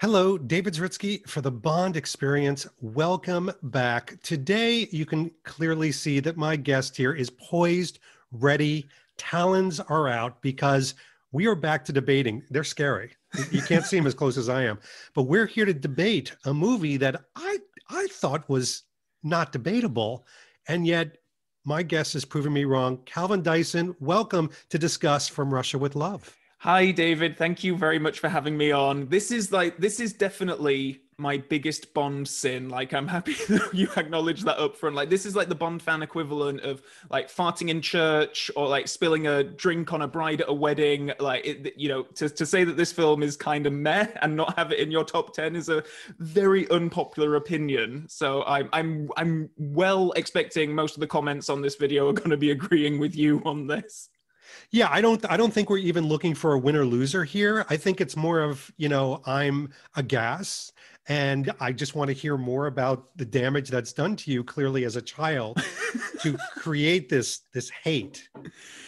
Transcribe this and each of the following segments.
Hello, David Zaritsky for the Bond Experience. Welcome back. Today, you can clearly see that my guest here is poised, ready, talons are out because we are back to debating. They're scary. You can't see them as close as I am, but we're here to debate a movie that I I thought was not debatable, and yet my guest has proven me wrong. Calvin Dyson, welcome to discuss From Russia with Love. Hi, David. Thank you very much for having me on. This is like, this is definitely my biggest Bond sin. Like, I'm happy that you acknowledge that up front. Like, this is like the Bond fan equivalent of like farting in church or like spilling a drink on a bride at a wedding. Like, it, you know, to, to say that this film is kind of meh and not have it in your top 10 is a very unpopular opinion. So I'm, I'm, I'm well expecting most of the comments on this video are going to be agreeing with you on this. Yeah, I don't I don't think we're even looking for a winner loser here. I think it's more of, you know, I'm a gas and I just want to hear more about the damage that's done to you clearly as a child to create this this hate.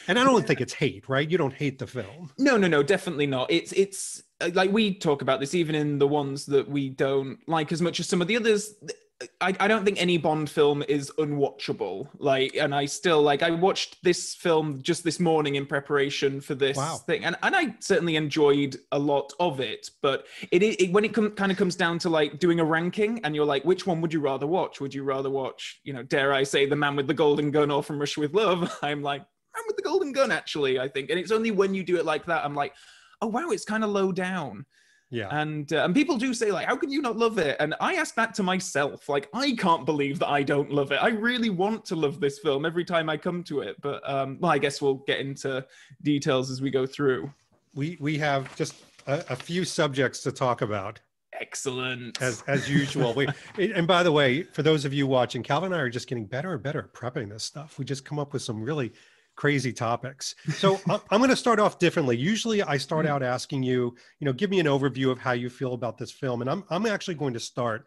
And I don't think it's hate, right? You don't hate the film. No, no, no, definitely not. It's it's uh, like we talk about this even in the ones that we don't like as much as some of the others I, I don't think any Bond film is unwatchable. Like, and I still like I watched this film just this morning in preparation for this wow. thing, and and I certainly enjoyed a lot of it. But it, it when it com- kind of comes down to like doing a ranking, and you're like, which one would you rather watch? Would you rather watch, you know, dare I say, The Man with the Golden Gun or From Russia with Love? I'm like, Man with the Golden Gun, actually. I think, and it's only when you do it like that, I'm like, oh wow, it's kind of low down. Yeah. And uh, and people do say like, how can you not love it? And I ask that to myself. Like, I can't believe that I don't love it. I really want to love this film every time I come to it. But um, well, I guess we'll get into details as we go through. We we have just a, a few subjects to talk about. Excellent. As as usual. we and by the way, for those of you watching, Calvin and I are just getting better and better at prepping this stuff. We just come up with some really crazy topics. So I'm going to start off differently. Usually I start mm-hmm. out asking you, you know, give me an overview of how you feel about this film. And I'm, I'm actually going to start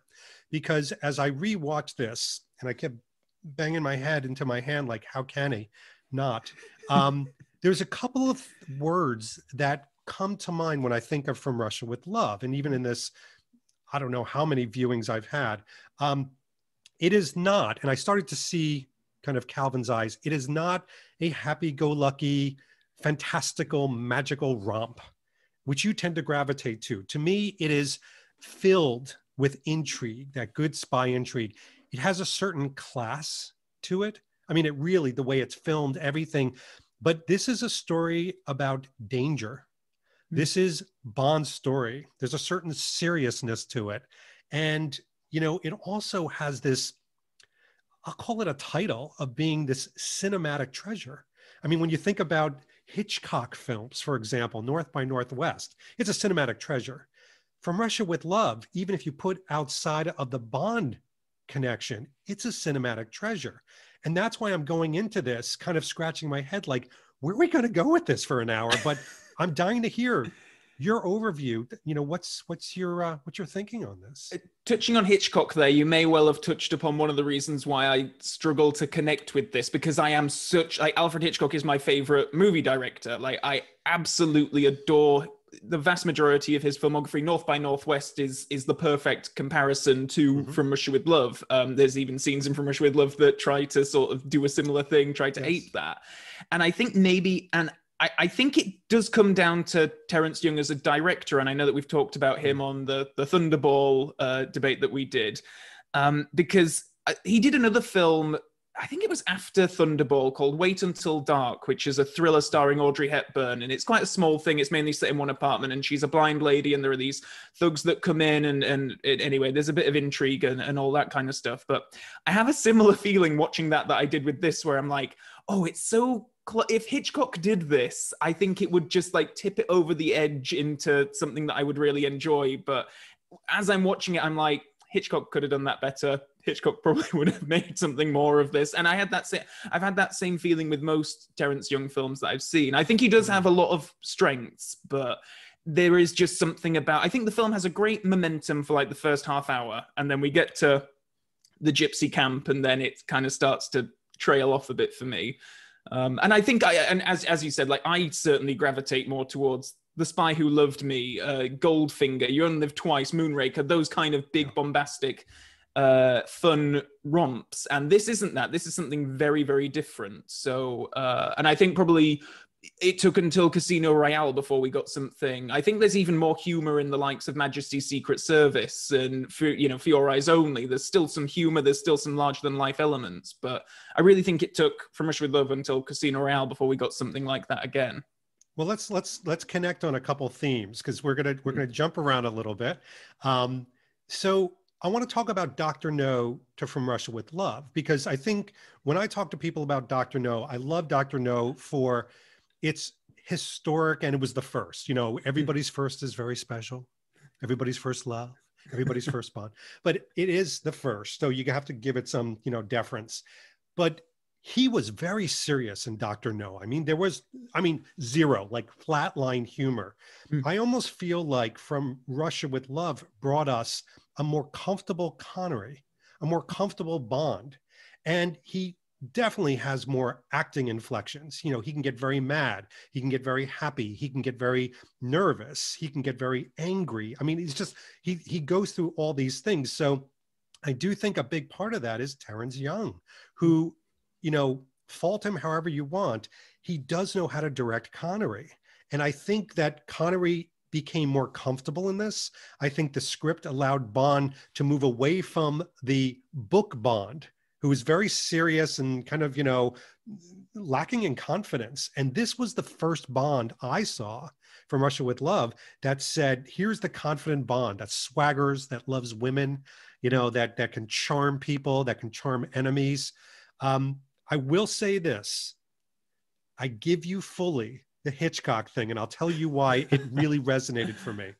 because as I rewatched this and I kept banging my head into my hand, like, how can he not? Um, there's a couple of words that come to mind when I think of From Russia with Love. And even in this, I don't know how many viewings I've had. Um, it is not, and I started to see kind of Calvin's eyes, it is not a happy go lucky, fantastical, magical romp, which you tend to gravitate to. To me, it is filled with intrigue, that good spy intrigue. It has a certain class to it. I mean, it really, the way it's filmed, everything. But this is a story about danger. Hmm. This is Bond's story. There's a certain seriousness to it. And, you know, it also has this I'll call it a title of being this cinematic treasure. I mean, when you think about Hitchcock films, for example, North by Northwest, it's a cinematic treasure. From Russia with Love, even if you put outside of the Bond connection, it's a cinematic treasure. And that's why I'm going into this kind of scratching my head like, where are we going to go with this for an hour? But I'm dying to hear your overview you know what's what's your uh, what's your thinking on this? Uh, touching on hitchcock there you may well have touched upon one of the reasons why i struggle to connect with this because i am such like alfred hitchcock is my favorite movie director. Like i absolutely adore the vast majority of his filmography. North by northwest is is the perfect comparison to mm-hmm. from russia with love. Um, there's even scenes in from russia with love that try to sort of do a similar thing try to yes. ape that. And i think maybe and I, I, think it does come down to Terence Young as a director, and I know that we've talked about him on the the Thunderball uh, debate that we did, um, because uh, he did another film. I think it was after Thunderball called Wait Until Dark, which is a thriller starring Audrey Hepburn. And it's quite a small thing. It's mainly set in one apartment, and she's a blind lady, and there are these thugs that come in. And, and anyway, there's a bit of intrigue and, and all that kind of stuff. But I have a similar feeling watching that that I did with this, where I'm like, oh, it's so if Hitchcock did this, I think it would just like tip it over the edge into something that I would really enjoy. But as I'm watching it, I'm like, Hitchcock could have done that better. Hitchcock probably would have made something more of this. And I had that same, I've had that same feeling with most Terence Young films that I've seen. I think he does have a lot of strengths, but there is just something about, I think the film has a great momentum for like the first half hour. And then we get to the gypsy camp and then it kind of starts to trail off a bit for me. Um, and I think I, and as as you said, like I certainly gravitate more towards The Spy Who Loved Me, uh, Goldfinger, You Only Live Twice, Moonraker, those kind of big bombastic uh, fun romps. And this isn't that. This is something very, very different. So, uh, and I think probably it took until Casino Royale before we got something. I think there's even more humor in the likes of Majesty's Secret Service and for you know For Your Eyes Only. There's still some humor. There's still some larger than life elements. But I really think it took From Russia with Love until Casino Royale before we got something like that again. Well, let's let's let's connect on a couple themes because we're gonna we're gonna jump around a little bit. Um, so I want to talk about Dr. No to From Russia with Love because I think when I talk to people about Dr. No, I love Dr. No for its historic and it was the first. You know, everybody's first is very special. Everybody's first love, everybody's first bond, but it is the first. So you have to give it some, you know, deference. But he was very serious in Dr. No. I mean, there was, I mean, zero, like flatline humor. Mm. I almost feel like From Russia with Love brought us a more comfortable Connery, a more comfortable Bond. And he definitely has more acting inflections. You know, he can get very mad, he can get very happy, he can get very nervous, he can get very angry. I mean, he's just he he goes through all these things. So I do think a big part of that is Terence Young, who, mm-hmm. you know, fault him however you want, he does know how to direct Connery. And I think that Connery became more comfortable in this. I think the script allowed Bond to move away from the book Bond who was very serious and kind of, you know, lacking in confidence. And this was the first Bond I saw from Russia with Love that said, here's the confident Bond that swaggers, that loves women, you know, that that can charm people, that can charm enemies. Um, I will say this. I give you fully the Hitchcock thing, and I'll tell you why it really resonated for me.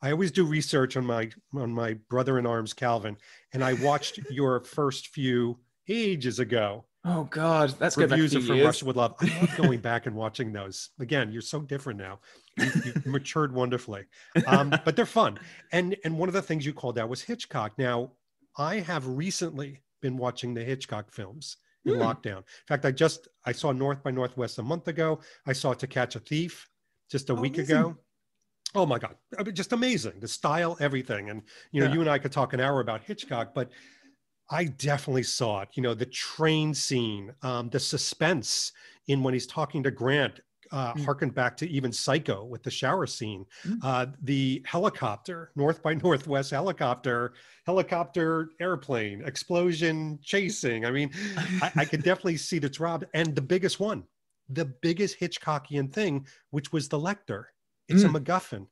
I always do research on my on my brother in arms Calvin, and I watched your first few ages ago. Oh God, that's reviews of from Russia with Love. I love going back and watching those. Again, you're so different now. You, have matured wonderfully, um, but they're fun. And and one of the things you called out was Hitchcock. Now, I have recently been watching the Hitchcock films in mm. lockdown. In fact, I just I saw North by Northwest a month ago. I saw To Catch a Thief just a oh, week amazing. ago. Oh my God, I mean, just amazing. The style, everything. And you know, yeah. you and I could talk an hour about Hitchcock, but I definitely saw it. You know, the train scene, um, the suspense in when he's talking to Grant, uh, mm. harkened back to even Psycho with the shower scene. Mm. Uh, the helicopter, North by Northwest helicopter, helicopter airplane, explosion, chasing. I mean, I, I could definitely see the drop. And the biggest one, the biggest Hitchcockian thing, which was the Lektor. It's mm. a MacGuffin.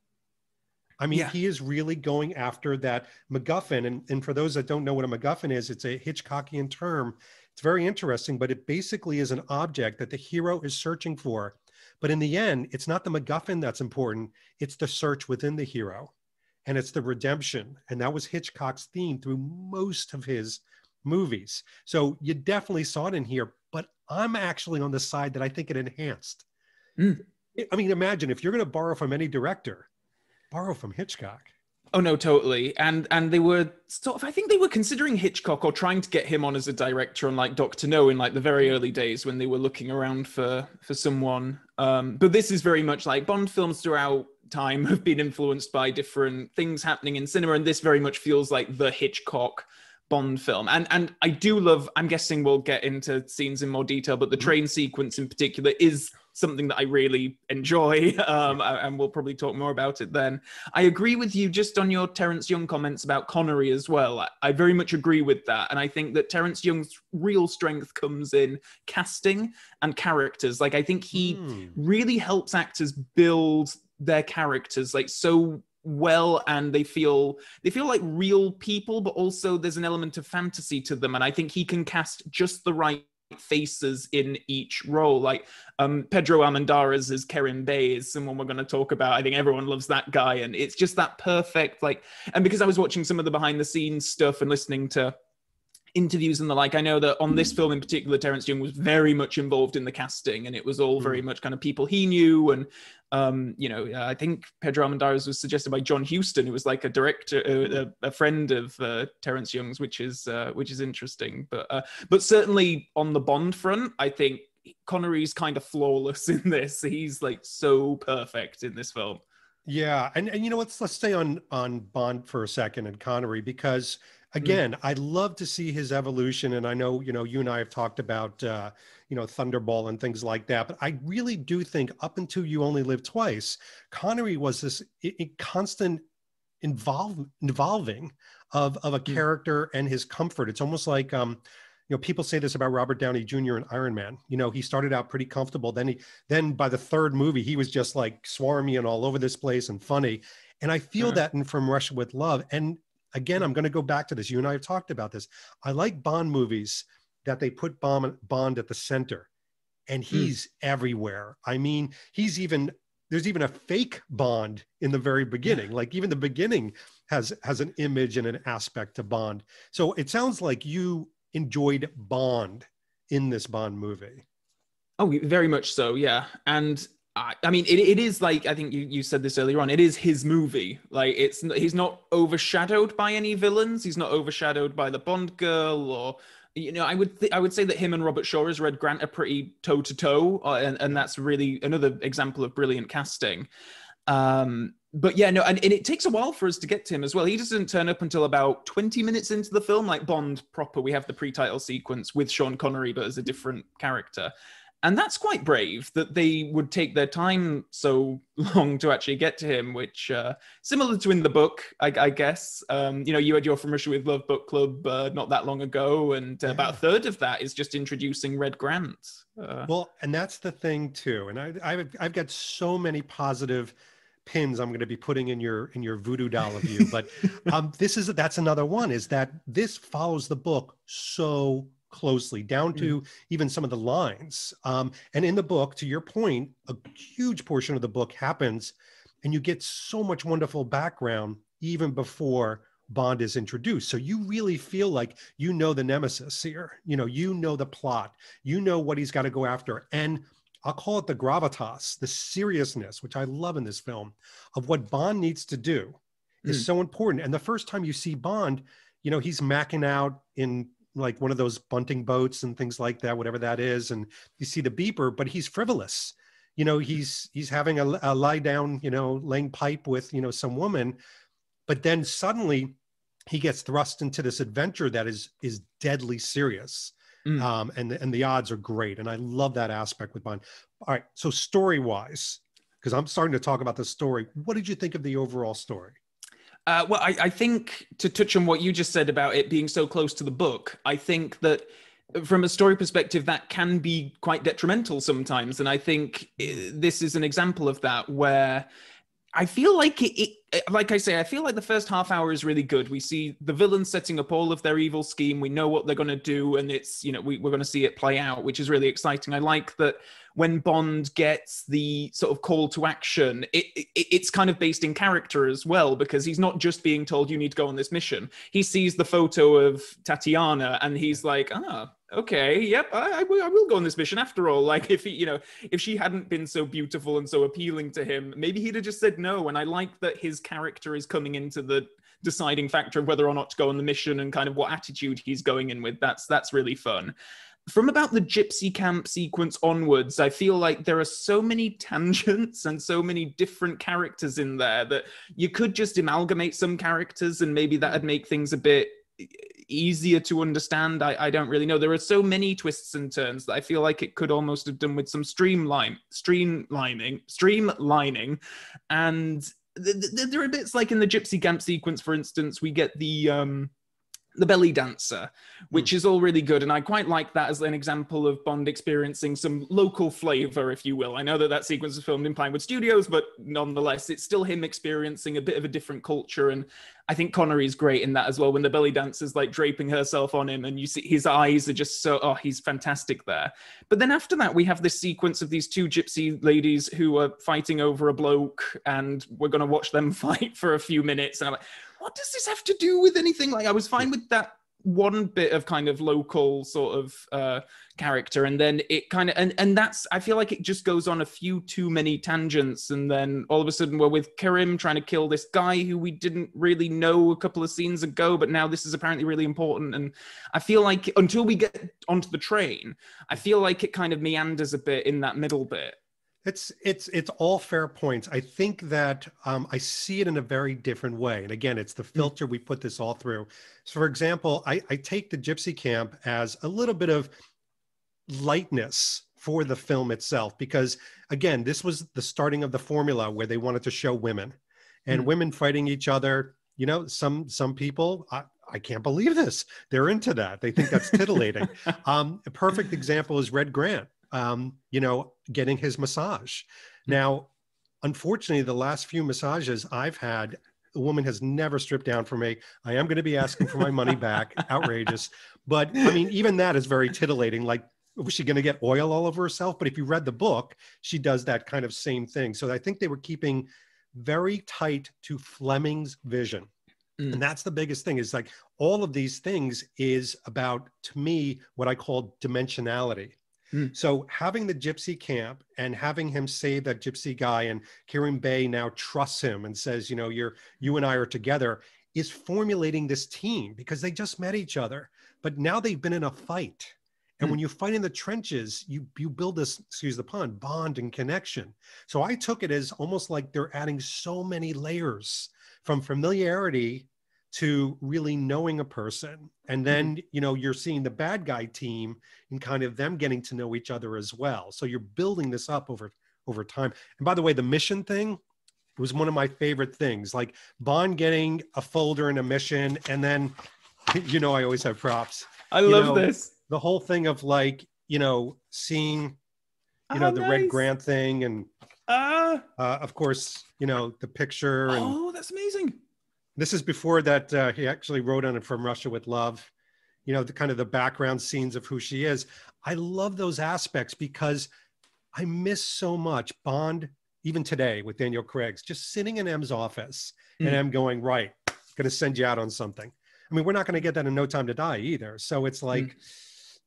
I mean, yeah. he is really going after that MacGuffin. And, and for those that don't know what a MacGuffin is, it's a Hitchcockian term. It's very interesting, but it basically is an object that the hero is searching for. But in the end, it's not the MacGuffin that's important, it's the search within the hero and it's the redemption. And that was Hitchcock's theme through most of his movies. So you definitely saw it in here, but I'm actually on the side that I think it enhanced. Mm. I mean, imagine if you're going to borrow from any director, borrow from Hitchcock. Oh no, totally. And and they were sort of I think they were considering Hitchcock or trying to get him on as a director on like Doctor No in like the very early days when they were looking around for for someone. Um, but this is very much like Bond films throughout time have been influenced by different things happening in cinema, and this very much feels like the Hitchcock Bond film. And and I do love. I'm guessing we'll get into scenes in more detail, but the mm-hmm. train sequence in particular is something that I really enjoy, um, and we'll probably talk more about it then. I agree with you just on your Terence Young comments about Connery as well. I very much agree with that, and I think that Terence Young's real strength comes in casting and characters. Like I think he mm. really helps actors build their characters like so well and they feel they feel like real people but also there's an element of fantasy to them and i think he can cast just the right faces in each role. Like um, Pedro Armendariz as Kerim Bey is someone we're going to talk about. I think everyone loves that guy, and it's just that perfect. Like, and because I was watching some of the behind the scenes stuff and listening to interviews and the like. I know that on this film in particular, Terence Young was very much involved in the casting, and it was all very mm. much kind of people he knew. And um, you know, I think Pedro Armendariz was suggested by John Huston, who was like a director, a, a friend of uh, Terence Young's, which is uh, which is interesting. But uh, but certainly on the Bond front, I think Connery's kind of flawless in this. He's like so perfect in this film. Yeah, and and you know let's let's stay on on Bond for a second and Connery because mm. Again, mm. I'd love to see his evolution. And I know, you know, you and I have talked about, uh, you know, Thunderball and things like that. But I really do think up until You Only Live Twice, Connery was this constant involve, involving of, of a mm. character and his comfort. It's almost like, um, you know, people say this about Robert Downey Jr. and Iron Man. You know, he started out pretty comfortable. Then he, then by the third movie, he was just like swarmy and all over this place and funny. And I feel uh-huh. that in From Russia with Love. And again, I'm going to go back to this. You and I have talked about this. I like Bond movies that they put Bond, Bond at the center, and hmm. he's mm. everywhere. I mean, he's even there's even a fake Bond in the very beginning. Like even the beginning has has an image and an aspect to Bond. So it sounds like you enjoyed Bond in this Bond movie. Oh, very much so, yeah. And I, I mean, it, it is like I think you, you said this earlier on. It is his movie. Like it's he's not overshadowed by any villains. He's not overshadowed by the Bond girl or you know. I would th- I would say that him and Robert Shaw as Red Grant are pretty toe to toe, and and that's really another example of brilliant casting. Um, but yeah, no, and, and it takes a while for us to get to him as well. He doesn't turn up until about 20 minutes into the film, like Bond proper. We have the pre-title sequence with Sean Connery, but as a different character and that's quite brave that they would take their time so long to actually get to him which uh, similar to in the book i, I guess um, you know you had your from russia with love book club uh, not that long ago and yeah. about a third of that is just introducing red grant uh, well and that's the thing too and I, I've, I've got so many positive pins i'm going to be putting in your in your voodoo doll of you but um, this is that's another one is that this follows the book so closely, down to mm. even some of the lines. Um, and in the book, to your point, a huge portion of the book happens, and you get so much wonderful background even before Bond is introduced. So you really feel like you know the nemesis here. You know, you know the plot, you know what he's got to go after. And I'll call it the gravitas, the seriousness, which I love in this film, of what Bond needs to do is mm. so important. And the first time you see Bond, you know, he's macking out in like one of those bunting boats and things like that, whatever that is. And you see the beeper, but he's frivolous. You know, he's he's having a, a lie down, you know, laying pipe with you know some woman, but then suddenly he gets thrust into this adventure that is is deadly serious. Mm. Um, and and the odds are great, and I love that aspect with Bond. All right, so story wise, because I'm starting to talk about the story. What did you think of the overall story? Uh, well, I, I, think to touch on what you just said about it being so close to the book, I think that from a story perspective, that can be quite detrimental sometimes. And I think eh, this is an example of that where I feel like it, it, like I say, I feel like the first half hour is really good. We see the villains setting up all of their evil scheme. We know what they're going to do, and it's you know we, we're going to see it play out, which is really exciting. I like that when Bond gets the sort of call to action, it, it, it's kind of based in character as well because he's not just being told you need to go on this mission. He sees the photo of Tatiana and he's like, ah, okay, yep, I, I, will, I will go on this mission after all. Like if he, you know, if she hadn't been so beautiful and so appealing to him, maybe he'd have just said no. And I like that his character is coming into the deciding factor of whether or not to go on the mission and kind of what attitude he's going in with. That's that's really fun. From about the gypsy camp sequence onwards, I feel like there are so many tangents and so many different characters in there that you could just amalgamate some characters and maybe that'd make things a bit easier to understand. I, I don't really know. There are so many twists and turns that I feel like it could almost have done with some streamline, streamlining, streamlining, and th- th- there are bits like in the Gypsy Camp sequence, for instance, we get the um, the belly dancer, which mm. is all really good. And I quite like that as an example of Bond experiencing some local flavor, if you will. I know that that sequence is filmed in Pinewood Studios, but nonetheless, it's still him experiencing a bit of a different culture. And I think Connery's great in that as well. When the belly dancer's like draping herself on him, and you see his eyes are just so, oh, he's fantastic there. But then after that, we have this sequence of these two gypsy ladies who are fighting over a bloke, and we're going to watch them fight for a few minutes. And I'm like, what does this have to do with anything? Like, I was fine with that one bit of kind of local sort of uh, character, and then it kind of and and that's I feel like it just goes on a few too many tangents, and then all of a sudden we're with Kerim trying to kill this guy who we didn't really know a couple of scenes ago, but now this is apparently really important, and I feel like until we get onto the train, I feel like it kind of meanders a bit in that middle bit. It's it's it's all fair points. I think that um, I see it in a very different way. And again, it's the mm. filter we put this all through. So, for example, I, I take the Gypsy Camp as a little bit of lightness for the film itself, because again, this was the starting of the formula where they wanted to show women and mm women fighting each other. You know, some some people. I, I can't believe this. They're into that. They think that's titillating. um, a perfect example is Red Grant um, you know, getting his massage. Hmm. Now, unfortunately, the last few massages I've had, the woman has never stripped down for me. I am going to be asking for my money back. Outrageous. But I mean, even that is very titillating. Like, was she going to get oil all over herself? But if you read the book, she does that kind of same thing. So I think they were keeping very tight to Fleming's vision. Mm. And that's the biggest thing is like all of these things is about, to me, what I call dimensionality. Mm. So having the gypsy camp and having him say that gypsy guy and Kerim Bey now trusts him and says, you know, you're you and I are together is formulating this team because they just met each other, but now they've been in a fight. And mm. when you fight in the trenches, you you build this, excuse the pun, bond and connection. So I took it as almost like they're adding so many layers from familiarity to really knowing a person. And mm-hmm. then you know you're seeing the bad guy team and kind of them getting to know each other as well. So you're building this up over over time. And by the way the mission thing was one of my favorite things like bond getting a folder and a mission. And then you know i always have props. I love know, this. the whole thing of like you know seeing you oh, know the nice. red grant thing and uh, uh of course you know the picture and oh that's amazing this is before that uh, he actually wrote on it from Russia with Love. You know, the kind of the background scenes of who she is. I love those aspects because I miss so much Bond, even today with Daniel Craig's, just sitting in M's office mm. and M going, right, going to send you out on something. I mean, we're not going to get that in No Time to Die either. So it's like, mm.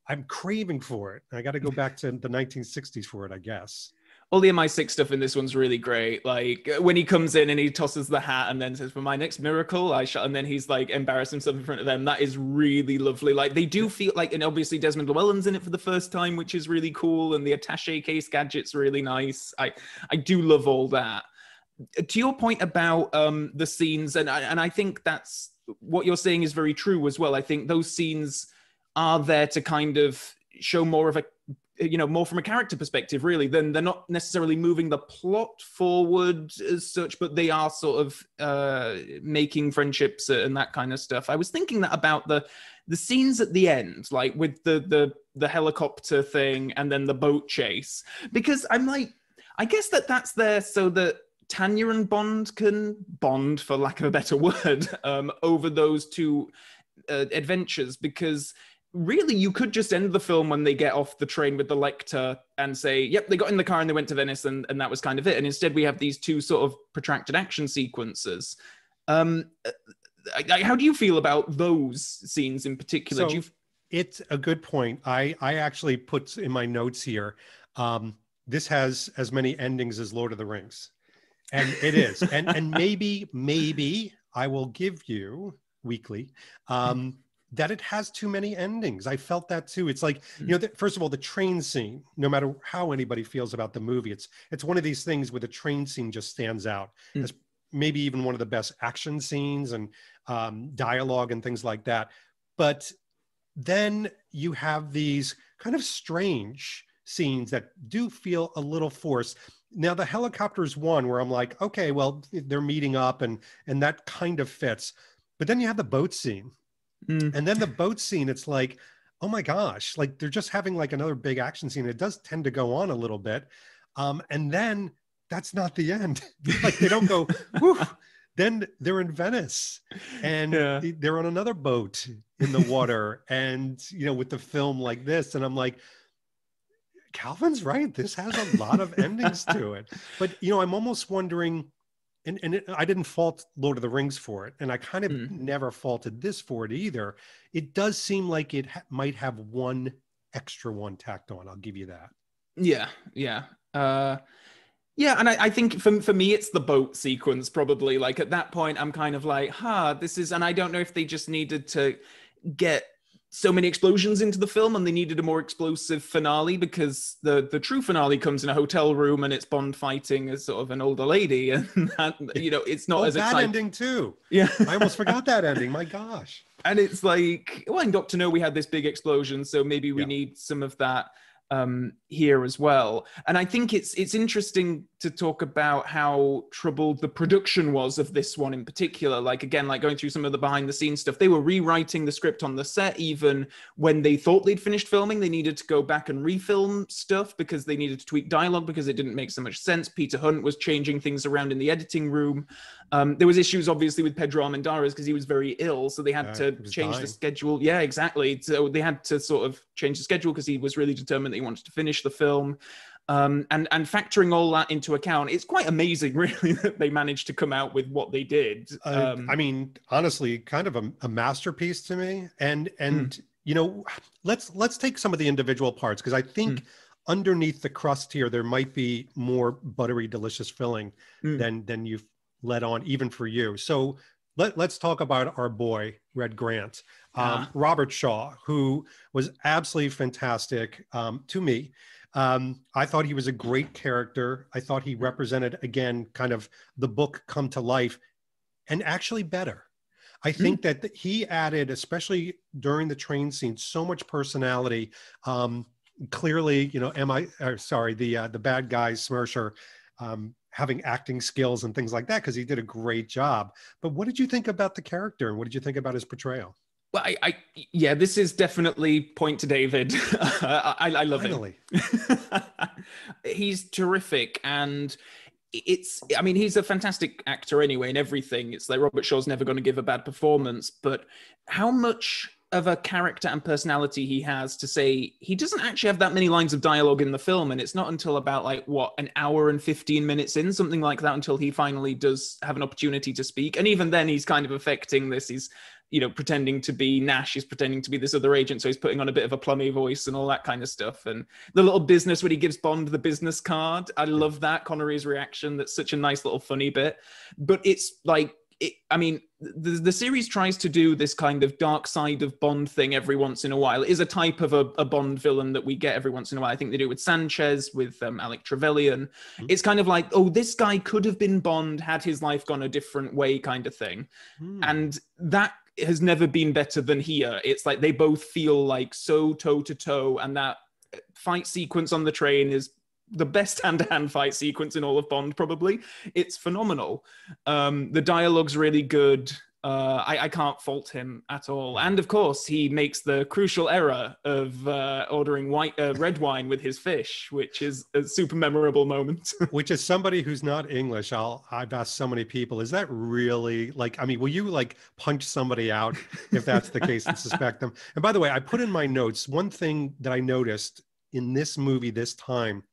I'm craving for it. I got to go back to the 1960s for it, I guess all the MI6 stuff in this one's really great. Like when he comes in and he tosses the hat and then says, "For my next miracle, I shall," and then he's like embarrassed himself in front of them. That is really lovely. Like they do feel like, and obviously Desmond Llewellyn's in it for the first time, which is really cool, and the attaché case gadget's really nice. I I do love all that. To your point about um, the scenes, and I, and I think that's what you're saying is very true as well. I think those scenes are there to kind of show more of a you know more from a character perspective really then they're not necessarily moving the plot forward as such but they are sort of uh making friendships and that kind of stuff. I was thinking that about the the scenes at the end like with the the the helicopter thing and then the boat chase because i'm like i guess that that's there so that tanya and bond can bond for lack of a better word um over those two uh, adventures because really you could just end the film when they get off the train with the lektor and say yep they got in the car and they went to venice and, and that was kind of it. And instead we have these two sort of protracted action sequences. Um how do you feel about those scenes in particular? So, it's a good point. I i actually put in my notes here um this has as many endings as lord of the rings. And it is. And and maybe maybe i will give you weekly um that it has too many endings. I felt that too. It's like, mm-hmm. you know, the, first of all, the train scene, no matter how anybody feels about the movie, it's it's one of these things where the train scene just stands out mm-hmm. as maybe even one of the best action scenes and um, dialogue and things like that. But then you have these kind of strange scenes that do feel a little forced. Now the helicopters one where I'm like, okay, well, they're meeting up and and that kind of fits. But then you have the boat scene Mm. And then the boat scene, it's like, oh my gosh, like they're just having like another big action scene. It does tend to go on a little bit. Um, and then that's not the end. like they don't go, whew. Then they're in Venice and yeah. they're on another boat in the water and, you know, with the film like this. And I'm like, Calvin's right. This has a lot of endings to it. But, you know, I'm almost wondering and and it, I didn't fault Lord of the Rings for it, and I kind of Mm. never faulted this for it either. It does seem like it ha- might have one extra one tacked on. I'll give you that. Yeah, yeah. Uh yeah, and I, I think for, for me it's the boat sequence probably. Like at that point I'm kind of like, huh, this is and I don't know if they just needed to get so many explosions into the film and they needed a more explosive finale because the the true finale comes in a hotel room and it's Bond fighting as sort of an older lady and that you know it's not oh, as that exciting. ending too. Yeah. I almost forgot that ending. My gosh. and it's like well in dr no we had this big explosion so maybe we Yeah. need some of that um here as well and i think it's it's interesting to talk about how troubled the production was of this one in particular like again like going through some of the behind the scenes stuff they were rewriting the script on the set even when they thought they'd finished filming they needed to go back and refilm stuff because they needed to tweak dialogue because it didn't make so much sense peter hunt was changing things around in the editing room um, there was issues obviously with Pedro Armendariz because he was very ill, so they had Yeah, to change dying. the schedule. Yeah, exactly. So they had to sort of change the schedule because he was really determined that he wanted to finish the film. Um, and and factoring all that into account, it's quite amazing, really, that they managed to come out with what they did. Uh, Um, I mean, honestly, kind of a, a masterpiece to me. And and Hmm. you know, let's let's take some of the individual parts because I think underneath the crust here there might be more buttery, delicious filling Mm. than than you've let on, even for you. So let let's talk about our boy Red Grant, um, Ah. Robert Shaw, who was absolutely fantastic um, to me. Um, I thought he was a great character. I thought he represented again kind of the book come to life and actually better. I think that he added, especially during the train scene, so much personality. Um, clearly, you know, am I sorry, the uh, the bad guy Smersher um, having acting skills and things like that because he did a great job. But what did you think about the character and what did you think about his portrayal? Well, I, I, yeah, this is definitely point to David. I, I love him. Finally, he's terrific and it's i mean he's a fantastic actor anyway in everything it's like robert shaw's never going to give a bad performance but how much of a character and personality he has to say he doesn't actually have that many lines of dialogue in the film and it's not until about like what an hour and 15 minutes in something like that until he finally does have an opportunity to speak and even then he's kind of affecting this he's you know pretending to be nash he's pretending to be this other agent so he's putting on a bit of a plummy voice and all that kind of stuff and the little business when he gives bond the business card i love that connery's reaction that's such a nice little funny bit but it's like it, I mean, the, the series tries to do this kind of dark side of Bond thing every once in a while. It is a type of a, a Bond villain that we get every once in a while. I think they do it with Sanchez, with um, Alec Trevelyan. Mhm. It's kind of like, oh, this guy could have been Bond had his life gone a different way, kind of thing Hmm. and that has never been better than here. It's like they both feel like so toe to toe and that fight sequence on the train is the best hand-to-hand fight sequence in all of bond probably. It's phenomenal. Um the dialogue's really good uh, I, I can't fault him at all. And of course, he makes the crucial error of uh, ordering white uh, red wine with his fish, which is a super memorable moment. which is somebody who's not English. I'll I've asked so many people, is that really like I mean, will you like punch somebody out if that's the case and suspect them? And by the way, I put in my notes one thing that I noticed in this movie this time,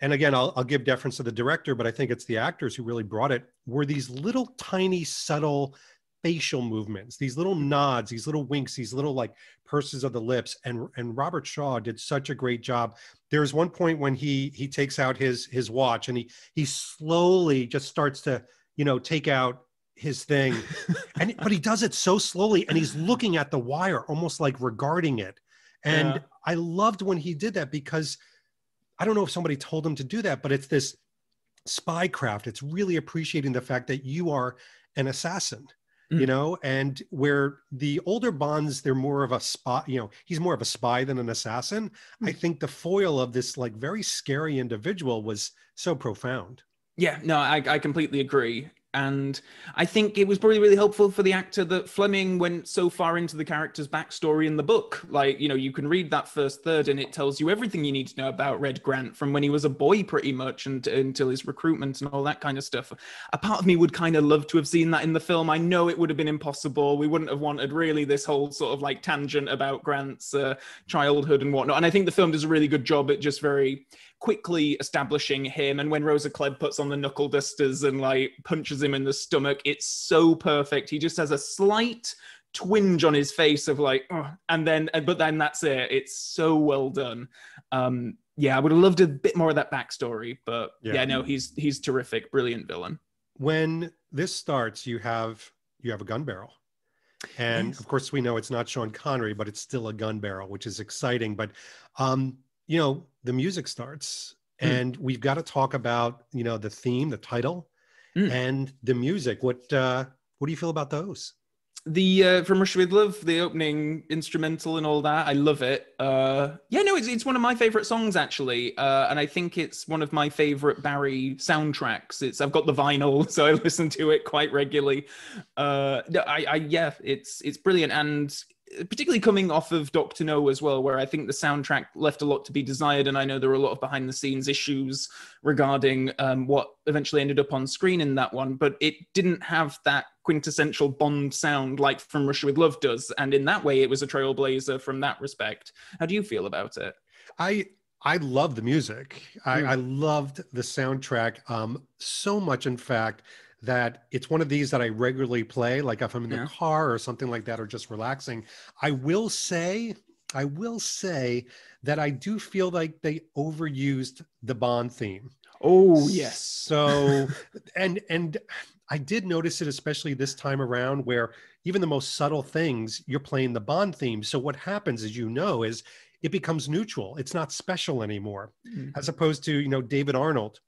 and again, I'll I'll give deference to the director, but I think it's the actors who really brought it, were these little tiny subtle facial movements, these little nods, these little winks, these little like purses of the lips. And and Robert Shaw did such a great job. There's one point when he he takes out his his watch and he he slowly just starts to you know take out his thing and but he does it so slowly and he's looking at the wire almost like regarding it and Yeah. i loved when he did that because i don't know if somebody told him to do that but it's this spy craft it's really appreciating the fact that you are an assassin you Mm. know and where the older bonds they're more of a spy you know he's more of a spy than an assassin i Mm. think the foil of this like very scary individual was so profound Yeah, no, I, I completely agree. And I think it was probably really helpful for the actor that Fleming went so far into the character's backstory in the book. Like, you know, you can read that first third and it tells you everything you need to know about Red Grant from when he was a boy, pretty much, and until his recruitment and all that kind of stuff. A part of me would kind of love to have seen that in the film. I know it would have been impossible. We wouldn't have wanted really this whole sort of like tangent about Grant's uh, childhood and whatnot. And I think the film does a really good job at just very quickly establishing him. And when Rosa Klebb puts on the knuckle dusters and like punches him in the stomach, it's so perfect. He just has a slight twinge on his face of like, oh, and then, but then that's it. It's so well done. Um, yeah, I would have loved a bit more of that backstory, but yeah, yeah no, he's he's terrific, brilliant villain. When this starts, you have you have a gun barrel. And yes. of course, we know it's not Sean Connery, but it's still a gun barrel, which is exciting. But um, you know, the music starts mm. and we've got to talk about, you know, the theme, the title mm. and the music. What, uh, what do you feel about those? the uh, from Russia with Love, the opening instrumental and all that, I love it. Uh, yeah, no, it's, it's one of my favorite songs actually, uh, and I think it's one of my favorite Barry soundtracks. It's I've got the vinyl, so I listen to it quite regularly. Uh, I, I yeah, it's it's brilliant, and particularly coming off of Doctor No as well, where I think the soundtrack left a lot to be desired, and I know there were a lot of behind the scenes issues regarding um, what eventually ended up on screen in that one, but it didn't have that quintessential Bond sound like From Russia with Love does, and in that way, it was a trailblazer from that respect. How do you feel about it? I I love the music. I, mm. I loved the soundtrack um, so much, in fact, that it's one of these that I regularly play, like if I'm in the car or something like that, or just relaxing. I will say, I will say that I do feel like they overused the Bond theme. Oh yes. So, and and I did notice it, especially this time around, where even the most subtle things you're playing the Bond theme. So what happens, as you know, is it becomes neutral. It's not special anymore, mm-hmm. as opposed to you know David Arnold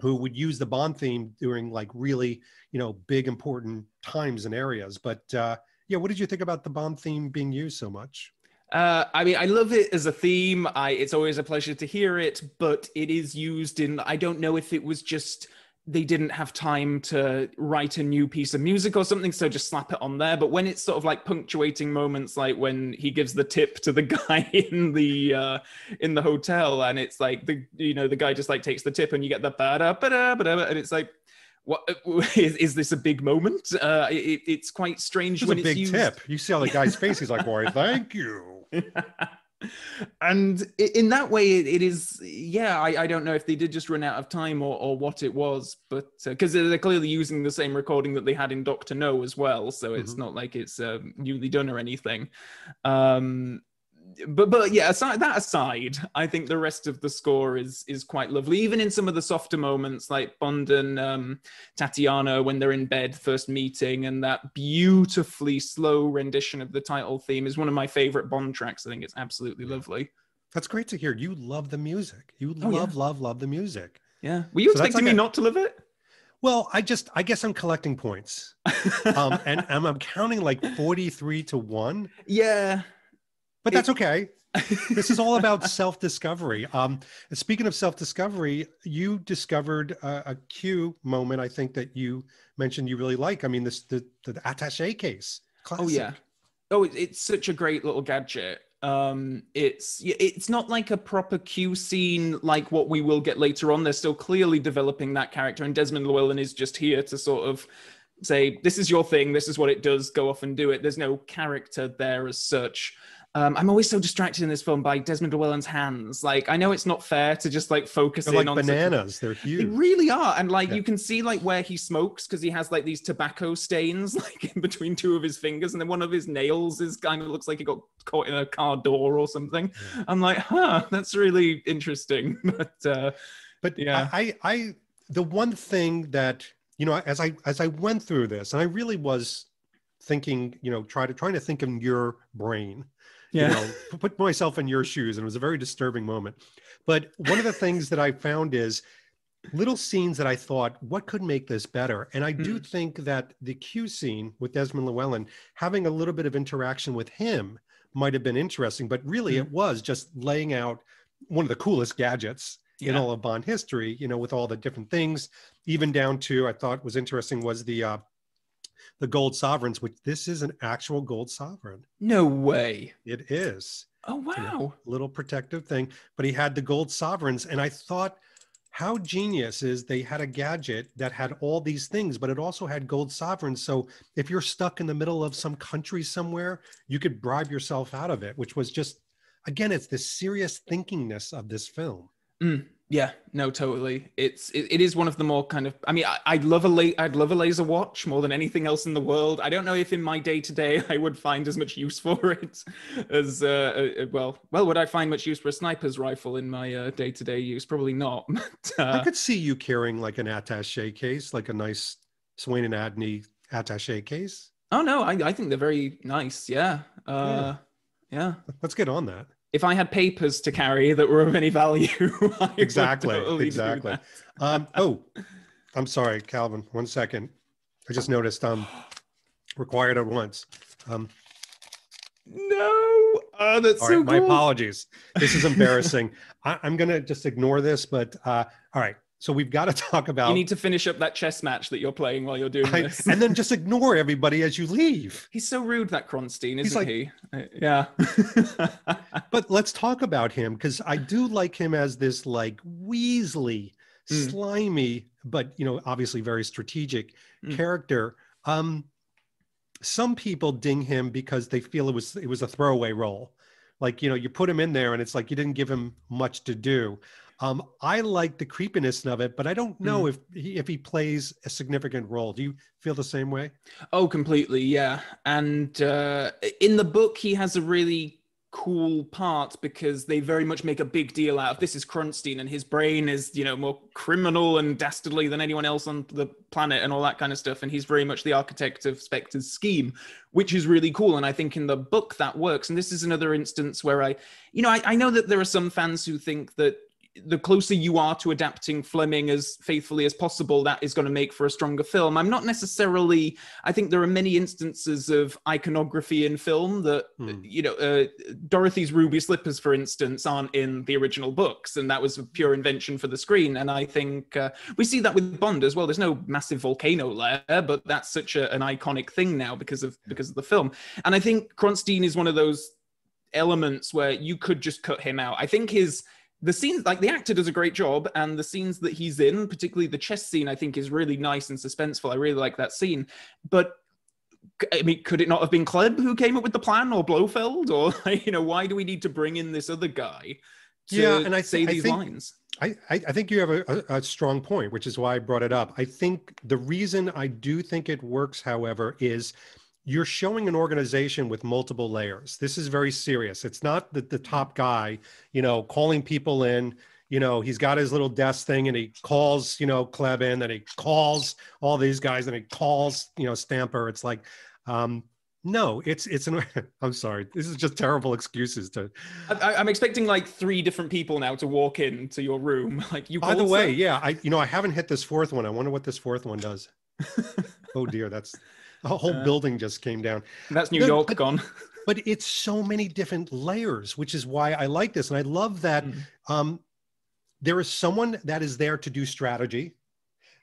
who would use the Bond theme during like really, you know, big important times and areas. But uh, yeah, what did you think about the Bond theme being used so much? Uh, I mean, I love it as a theme. I, it's always a pleasure to hear it, but it is used in. I don't know if it was just they didn't have time to write a new piece of music or something, so just slap it on there. But when it's sort of like punctuating moments, like when he gives the tip to the guy in the uh, in the hotel, and it's like the you know the guy just like takes the tip, and you get the ba da ba da ba da, and it's like. What is, is this a big moment? Uh, it, it's quite strange it's when a it's big used. tip. You see how the guy's face? He's like, "Why, thank you." And in that way it is yeah I, I don't know if they did just run out of time or, or what it was but because uh, they're clearly using the same recording that they had in dr no as well so it's mm-hmm. not like it's uh, newly done or anything um but but yeah, aside that aside, I think the rest of the score is is quite lovely. Even in some of the softer moments, like Bond and um, Tatiana when they're in bed first meeting, and that beautifully slow rendition of the title theme is one of my favorite Bond tracks. I think it's absolutely lovely. That's great to hear. You love the music. You oh, love, yeah. love, love the music. Yeah. Were you so expecting like me a... not to love it? Well, I just, I guess I'm collecting points, um, and, and I'm counting like 43 to one. Yeah but that's okay. this is all about self-discovery. Um, speaking of self-discovery, you discovered a, a Q moment. I think that you mentioned you really like. I mean, this the the attaché case. Classic. Oh yeah. Oh, it's such a great little gadget. Um, it's it's not like a proper Q scene like what we will get later on. They're still clearly developing that character, and Desmond Llewellyn is just here to sort of say, "This is your thing. This is what it does. Go off and do it." There's no character there as such. Um, I'm always so distracted in this film by Desmond Llewellyn's hands. Like, I know it's not fair to just like focus They're in like on bananas. They're huge. They really are, and like yeah. you can see like where he smokes because he has like these tobacco stains like in between two of his fingers, and then one of his nails is kind of looks like he got caught in a car door or something. Yeah. I'm like, huh, that's really interesting. but uh, but yeah, I I the one thing that you know as I as I went through this, and I really was thinking, you know, try to trying to think in your brain yeah. you know, put myself in your shoes. And it was a very disturbing moment. But one of the things that I found is little scenes that I thought, what could make this better? And I do mm. think that the Q scene with Desmond Llewellyn, having a little bit of interaction with him might have been interesting, but really mm. it was just laying out one of the coolest gadgets in all of Bond history, you know, with all the different things, even down to I thought was interesting was the uh the gold sovereigns, which this is an actual gold sovereign. No way. It is Oh wow. a little protective thing, but he had the gold sovereigns, and I thought how genius is they had a gadget that had all these things, but it also had gold sovereigns. So if you're stuck in the middle of some country somewhere, you could bribe yourself out of it, which was just again, it's the serious thinkingness of this film. Mm, yeah, no, totally. It's it, it is one of the more kind of. I mean, I, I'd love a la- I'd love a laser watch more than anything else in the world. I don't know if in my day to day I would find as much use for it as uh, uh, well. Well, would I find much use for a sniper's rifle in my day to day use? Probably not. But, I uh, could see you carrying like an attache case, like a nice Swaine and Adeney attache case. oh no, I I think they're very nice. Yeah. Uh, yeah. Let's get on that. If I had papers to carry that were of any value, I would Exactly, totally do exactly. Um, oh, I'm sorry, Calvin. One second. I just noticed um required at once. Um, No. Oh, that's all so right, my apologies. This is embarrassing. I, I'm gonna just ignore this, but uh, all right. So we've got to talk about You need to finish up that chess match that you're playing while you're doing I- this. and then just ignore everybody as you leave. He's so rude, that Kronstein, isn't like- he? Uh, yeah. But let's talk about him because I do like him as this like Weasley, Mm. slimy, but you know, obviously very strategic Mm. character. Um, some people ding him because they feel it was it was a throwaway role. Like you know, you put him in there and it's like you didn't give him much to do. Um, I like the creepiness of it, but I don't know if he, if he plays a significant role. Do you feel the same way? oh, completely. Yeah. And uh, in the book, he has a really cool part because they very much make a big deal out of this is Kronstein and his brain is, you know, more criminal and dastardly than anyone else on the planet and all that kind of stuff. And he's very much the architect of Spectre's scheme, which is really cool. And I think in the book that works. And this is another instance where I, you know, I, I know that there are some fans who think that the closer you are to adapting Fleming as faithfully as possible, that is going to make for a stronger film. I'm not necessarily. I think there are many instances of iconography in film that, Hmm. you know, uh, Dorothy's ruby slippers, for instance, aren't in the original books, and that was a pure invention for the screen. And I think uh, we see that with Bond as well. There's no massive volcano lair, but that's such a, an iconic thing now because of because of the film. And I think Kronstein is one of those elements where you could just cut him out. I think his the scenes like the actor does a great job and the scenes that he's in particularly the chess scene i think is really nice and suspenseful. I really like that scene. But i mean could it not have been Klebb who came up with the plan or blofeld or you know why do we need to bring in this other guy to Yeah, and I say thi- I these think- lines? I, I I think you have a, a strong point, which is why I brought it up. I think the reason I do think it works, however, is you're showing an organization with multiple layers. This is very serious. It's not the, the top guy, you know, calling people in. You know, he's got his little desk thing and he calls, you know, Klebb in and he calls all these guys and he calls, you know, Stamper. It's like, um, no, it's it's an. I'm sorry. This is just terrible excuses to I, i'm expecting like three different people now to walk into your room like you By the way, sir? yeah, I you know I haven't hit this fourth one. I wonder what this fourth one does. oh dear, that's a whole Uh, building just came down. that's new york but- gone But it's so many different layers, which is why I like this, and I love that Mm. um, there is someone that is there to do strategy.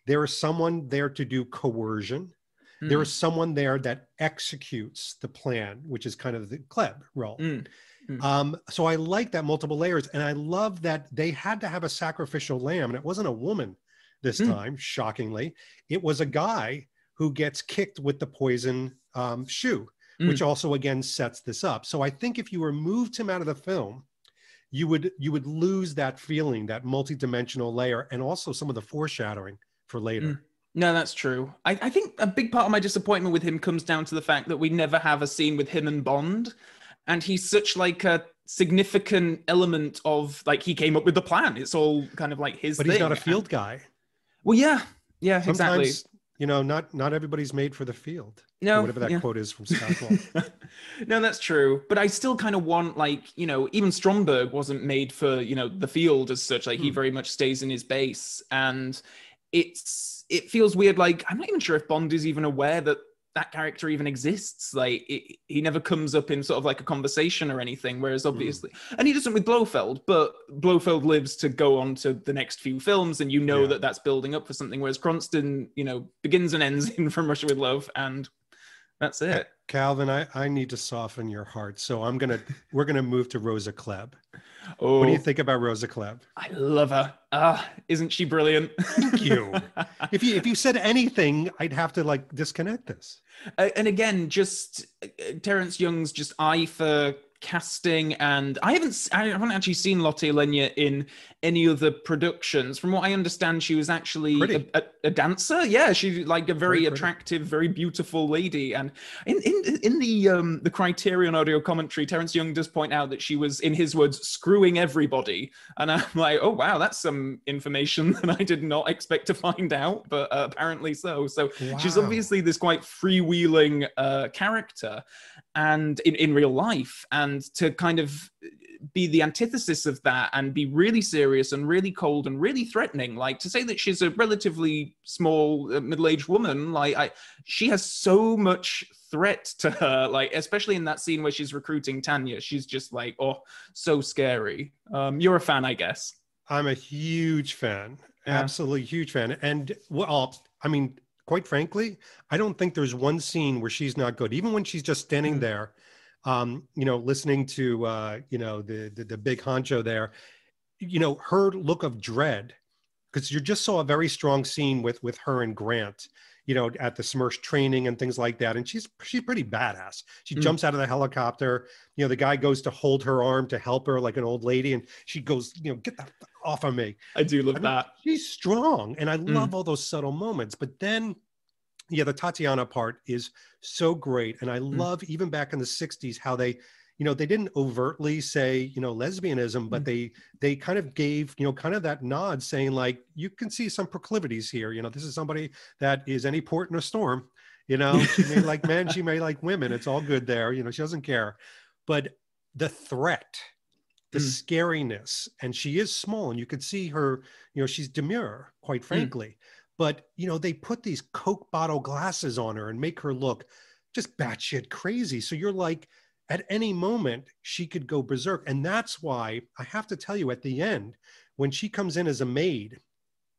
There is someone there to do coercion. There Mm. is someone there that executes the plan, which is kind of the Klebb role. Mm. Mm. Um, so I like that multiple layers, and I love that they had to have a sacrificial lamb, and it wasn't a woman this Mm. time. Shockingly, it was a guy who gets kicked with the poison um, shoe, which also again sets this up. So I think if you removed him out of the film, you would you would lose that feeling, that multi-dimensional layer, and also some of the foreshadowing for later. Mm. No, that's true. I, I think a big part of my disappointment with him comes down to the fact that we never have a scene with him and Bond, and he's such like a significant element of like he came up with the plan. It's all kind of like his. But he's not a field guy. Well, yeah, yeah, exactly. You know, not not everybody's made for the field. No, whatever that yeah. quote is from Scott. No, that's true. But I still kind of want like you know even Stromberg wasn't made for you know the field as such. Like he Hmm. very much stays in his base, and it's it feels weird. Like I'm not even sure if Bond is even aware that that character even exists. Like it, he never comes up in sort of like a conversation or anything. Whereas obviously, mm. and he doesn't with Blofeld, but Blofeld lives to go on to the next few films, and you know yeah. that that's building up for something. Whereas Kronstein, you know, begins and ends in From Russia with Love, and that's it. Calvin, I, I need to soften your heart. So I'm gonna we're gonna move to Rosa Klebb. Oh, what do you think about Rosa Klebb? I love her. Ah, isn't she brilliant? Thank you. if you if you said anything, I'd have to like disconnect this. Uh, and again, just uh, Terence Young's just eye for casting and i haven't i haven't actually seen lotte lenya in any other productions. From what i understand she was actually a, a, a, dancer? Yeah she's like a very, very attractive very beautiful lady. And in in, in the um the criterion audio commentary terence young does point out that she was in his words screwing everybody. And i'm like oh wow that's some information that i did not expect to find out but uh, apparently so. So wow. she's obviously this quite freewheeling uh character and in, in real life. And to kind of be the antithesis of that and be really serious and really cold and really threatening like to say that she's a relatively small uh, middle-aged woman like I, she has so much threat to her like especially in that scene where she's recruiting tanya she's just like oh so scary um you're a fan i guess i'm a huge fan yeah. absolutely huge fan and well i mean quite frankly, I don't think there's one scene where she's not good. Even when she's just standing mm. there, um, you know, listening to uh, you know the, the the big honcho there, you know, her look of dread, because you just saw a very strong scene with with her and Grant, you know, at the SMERSH training and things like that. And she's she's pretty badass. She mm. jumps out of the helicopter. You know, the guy goes to hold her arm to help her like an old lady, and she goes, you know, get that off of me. I do love I mean, that. She's strong, and I mm. love all those subtle moments. But then, yeah, the Tatiana part is so great, and I mm. love even back in the '60s how they you know they didn't overtly say you know lesbianism but mm. they they kind of gave you know kind of that nod saying like you can see some proclivities here you know this is somebody that is any port in a storm you know she may like men she may like women it's all good there you know she doesn't care but the threat the mm. scariness and she is small and you could see her you know she's demure quite mm. frankly mm. But you know they put these coke bottle glasses on her and make her look just batshit crazy so you're like at any moment she could go berserk and that's why i have to tell you at the end when she comes in as a maid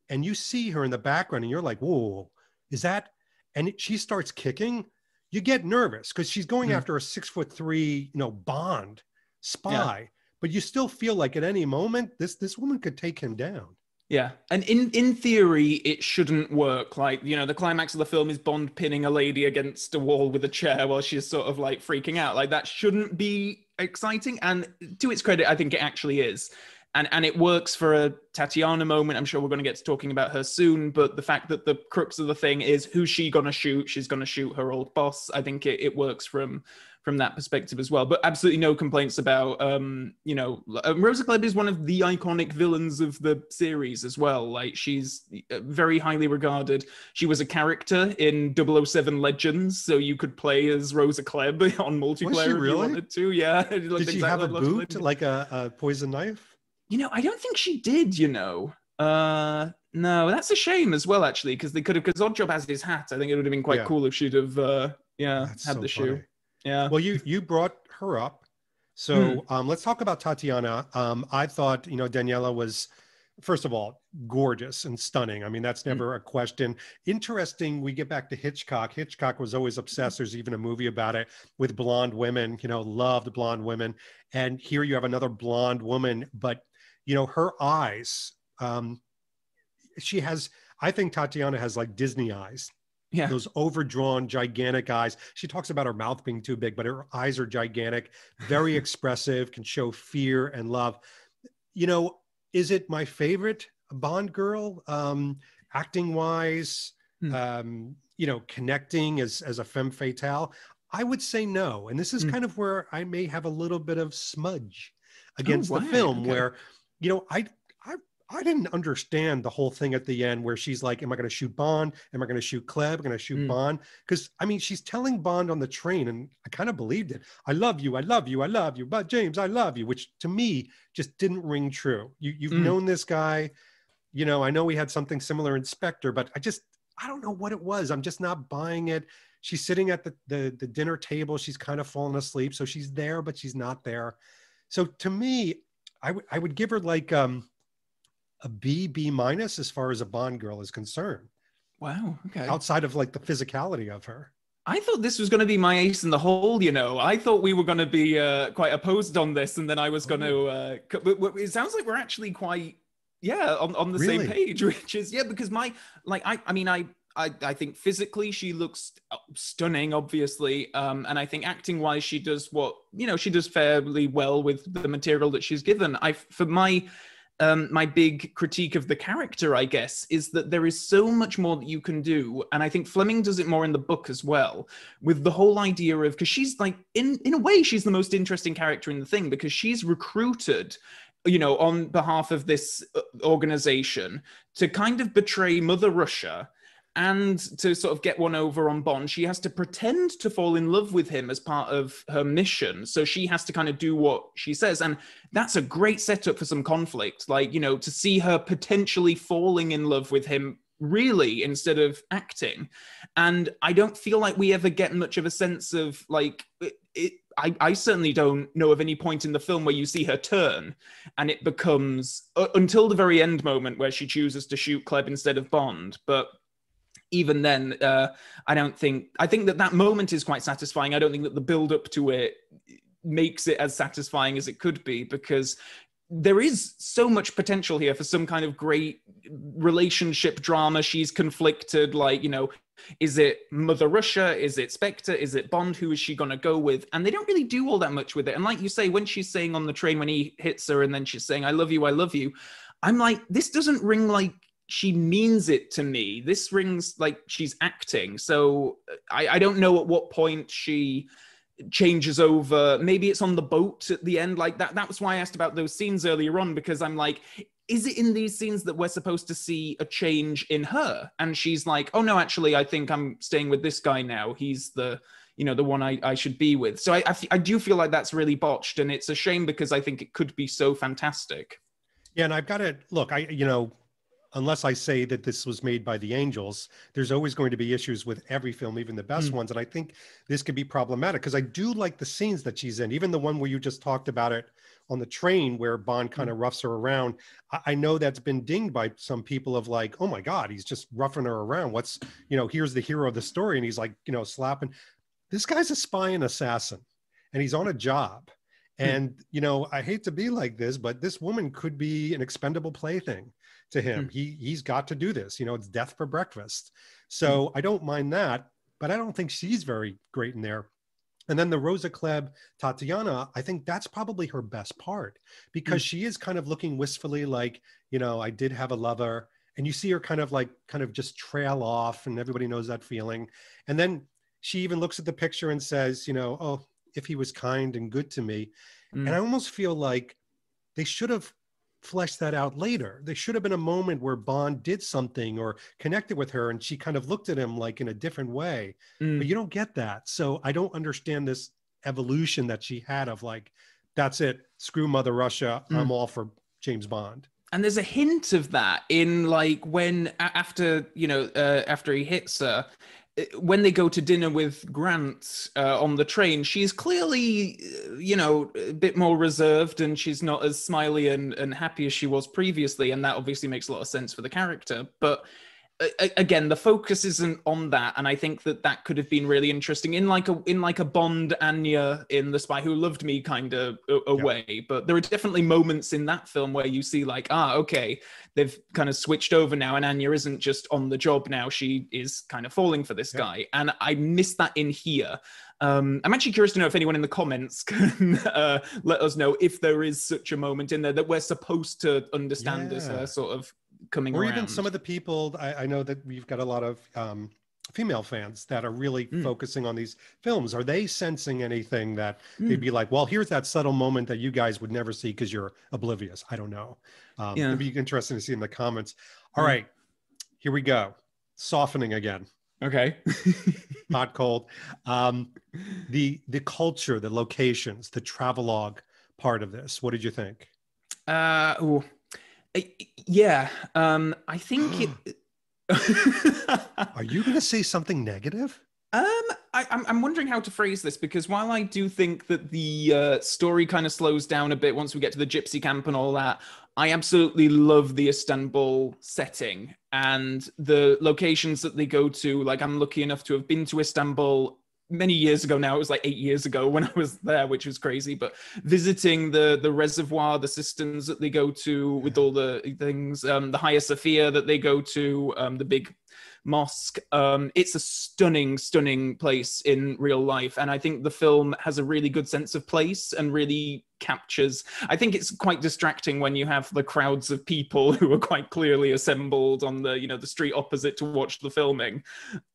and you see her in the background and you're like whoa is that and it, she starts kicking you get nervous because she's going mm. after a six foot three you know bond spy yeah. but you still feel like at any moment this this woman could take him down yeah, and in in theory, it shouldn't work. Like you know, the climax of the film is Bond pinning a lady against a wall with a chair while she's sort of like freaking out. Like that shouldn't be exciting. And to its credit, I think it actually is. And and it works for a Tatiana moment. I'm sure we're going to get to talking about her soon. But the fact that the crux of the thing is who's she going to shoot? She's going to shoot her old boss. I think it, it works from from that perspective as well. But absolutely no complaints about, um, you know, um, Rosa Klebb is one of the iconic villains of the series as well. Like she's uh, very highly regarded. She was a character in 007 Legends, so you could play as Rosa Klebb on multiplayer really? if you wanted to. Yeah. Did exactly she have a boot, like a, a poison knife? You know, I don't think she did. You know. Uh, no, that's a shame as well, actually, because they could have. Because Oddjob has his hat. I think it would have been quite yeah. cool if she'd have, uh, yeah, that's had so the funny. shoe. Yeah. Well, you you brought her up, so hmm. um, let's talk about Tatiana. Um, I thought you know Daniela was first of all gorgeous and stunning. I mean that's hmm. never mm. a question. Interesting. We get back to Hitchcock. Hitchcock was always obsessed. There's even a movie about it with blonde women. You know, loved blonde women. And here you have another blonde woman, but you know her eyes. Um, she has. I think Tatiana has like Disney eyes yeah. Those overdrawn, gigantic eyes. She talks about her mouth being too big, but her eyes are gigantic, very expressive, can show fear and love. You know, is it my favorite Bond girl? Um, acting wise, hmm. um, you know, connecting as, as a femme fatale? I would say no. And this is hmm. kind of where I may have a little bit of smudge against oh, the film, okay. where, you know, I I didn't understand the whole thing at the end where she's like, Am I going to shoot Bond? Am I going to shoot Klebb? Am I going to shoot mm. Bond? Because I mean, she's telling Bond on the train, and I kind of believed it. I love you. I love you. I love you. But James, I love you, which to me just didn't ring true. You, you've mm. known this guy. You know, I know we had something similar in Spectre, but I just, I don't know what it was. I'm just not buying it. she's sitting at the, the the dinner table. She's kind of fallen asleep, so she's there, but she's not there. So to me, I would I would give her like um a B B minus as far as a Bond girl is concerned. Wow. Okay. Outside of like the physicality of her. I thought this was going to be my ace in the hole. You know, I thought we were going to be uh, quite opposed on this, and then I was going to. Uh, it sounds like we're actually quite, yeah, on, on the really? same page. Which is yeah, because my like I I mean I I, I think physically she looks uh, stunning, obviously, um, and I think acting wise she does what you know she does fairly well with the material that she's given. I for my um, my big critique of the character, I guess, is that there is so much more that you can do, and I think Fleming does it more in the book as well, with the whole idea of because she's like in in a way she's the most interesting character in the thing because she's recruited you know on behalf of this uh, organization to kind of betray mother russia and to sort of get one over on Bond, she has to pretend to fall in love with him as part of her mission. So she has to kind of do what she says. And that's a great setup for some conflict. Like, you know, to see her potentially falling in love with him really instead of acting. And I don't feel like we ever get much of a sense of like, it, I, I, certainly don't know of any point in the film where you see her turn and it becomes uh, until the very end moment where she chooses to shoot Klebb instead of Bond. But even then, uh, I don't think. I think that that moment is quite satisfying. I don't think that the build up to it makes it as satisfying as it could be because there is so much potential here for some kind of great relationship drama. She's conflicted, like, you know, is it Mother Russia? Is it Spectre? Is it Bond? Who is she going to go with? And they don't really do all that much with it. And like you say, when she's saying on the train, when he hits her, and then she's saying, I love you, I love you, I'm like, this doesn't ring like she means it to me. This rings like she's acting. So uh, I, I don't know at what point she changes over. Maybe it's on the boat at the end. Like that. That was why I asked about those scenes earlier on, because I'm like, is it in these scenes that we're supposed to see a change in her? And she's like, oh no, actually, I think I'm staying with this guy now. He's the you know the one I, I should be with so I, I do feel like that's really botched and it's a shame because i think it could be so fantastic yeah and i've got to look i you know unless I say that this was made by the angels, there's always going to be issues with every film, even the best mm. ones. And I think this could be problematic because I do like the scenes that she's in, even the one where you just talked about it on the train where Bond kind of hmm. roughs her around. I, I know that's been dinged by some people of like, oh my God, he's just roughing her around. What's, you know, here's the hero of the story. And he's like, you know, slapping. This guy's a spy and assassin and he's on a job. Hmm. And, you know, I hate to be like this, but this woman could be an expendable plaything to him. Mm. He he's got to do this. You know, it's death for breakfast. So mm. I don't mind that, but I don't think she's very great in there. And then the Rosa Klebb Tatiana, I think that's probably her best part because mm. she is kind of looking wistfully like, you know, I did have a lover. And you see her kind of like kind of just trail off, and everybody knows that feeling. And then she even looks at the picture and says, you know, oh, if he was kind and good to me. And I mm. almost feel like they should have flesh that out later. There should have been a moment where Bond did something or connected with her and she kind of looked at him like in a different way. Mm. But you don't get that. So I don't understand this evolution that she had of like, that's it, screw Mother Russia. Mm. I'm all for James Bond. And there's a hint of that in like when after you know uh, after he hits her, when they go to dinner with Grant uh, on the train, she's clearly, uh, you know, a bit more reserved and she's not as smiley and, and happy as she was previously. And that obviously makes a lot of sense for the character. But again the focus isn't on that and i think that that could have been really interesting in like a in like a bond anya in the spy who loved me kind of a, a yeah. way but there are definitely moments in that film where you see like ah okay they've kind of switched over now and anya isn't just on the job now she is kind of falling for this yeah. guy and i miss that in here um, I'm actually curious to know if anyone in the comments can uh, let us know if there is such a moment in there that we're supposed to understand yeah. as a sort of coming or around. even some of the people I, I, know that we've got a lot of um, female fans that are really mm. focusing on these films. Are they sensing anything that mm. they'd be like well here's that subtle moment that you guys would never see because you're oblivious. I don't know. Um, yeah. it'd be interesting to see in the comments. All mm. right, here we go. Softening again. Okay. Hot cold. Um, the the culture the locations the travelogue part of this. What did you think? Uh ooh yeah, um, I think it. Are you going to say something negative? Um, I, I'm I'm wondering how to phrase this because while I do think that the uh, story kind of slows down a bit once we get to the gypsy camp and all that, I absolutely love the Istanbul setting and the locations that they go to. Like, I'm lucky enough to have been to Istanbul many years ago now. It was like eight years ago when I was there, which was crazy. But visiting the the reservoir, the cisterns that they go to with all the things, um, the Hagia Sophia that they go to, um, the big mosque. Um, it's a stunning, stunning place in real life, and I think the film has a really good sense of place and really captures. I think it's quite distracting when you have the crowds of people who are quite clearly assembled on the you know the street opposite to watch the filming.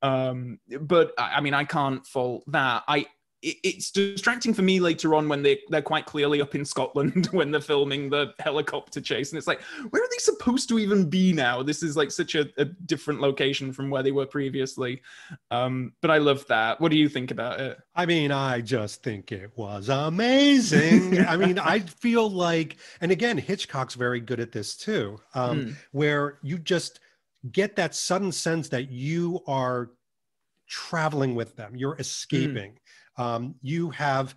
Um, but I mean, I can't fault that. I it's distracting for me later on when they they're quite clearly up in Scotland when they're filming the helicopter chase, and it's like, where are they supposed to even be now? This is like such a, a different location from where they were previously. Um, but I love that. What do you think about it? I mean, I just think it was amazing. I mean, I feel like, and again, Hitchcock's very good at this too, um, mm. where you just get that sudden sense that you are traveling with them, you're hmm. escaping. Mm um, you have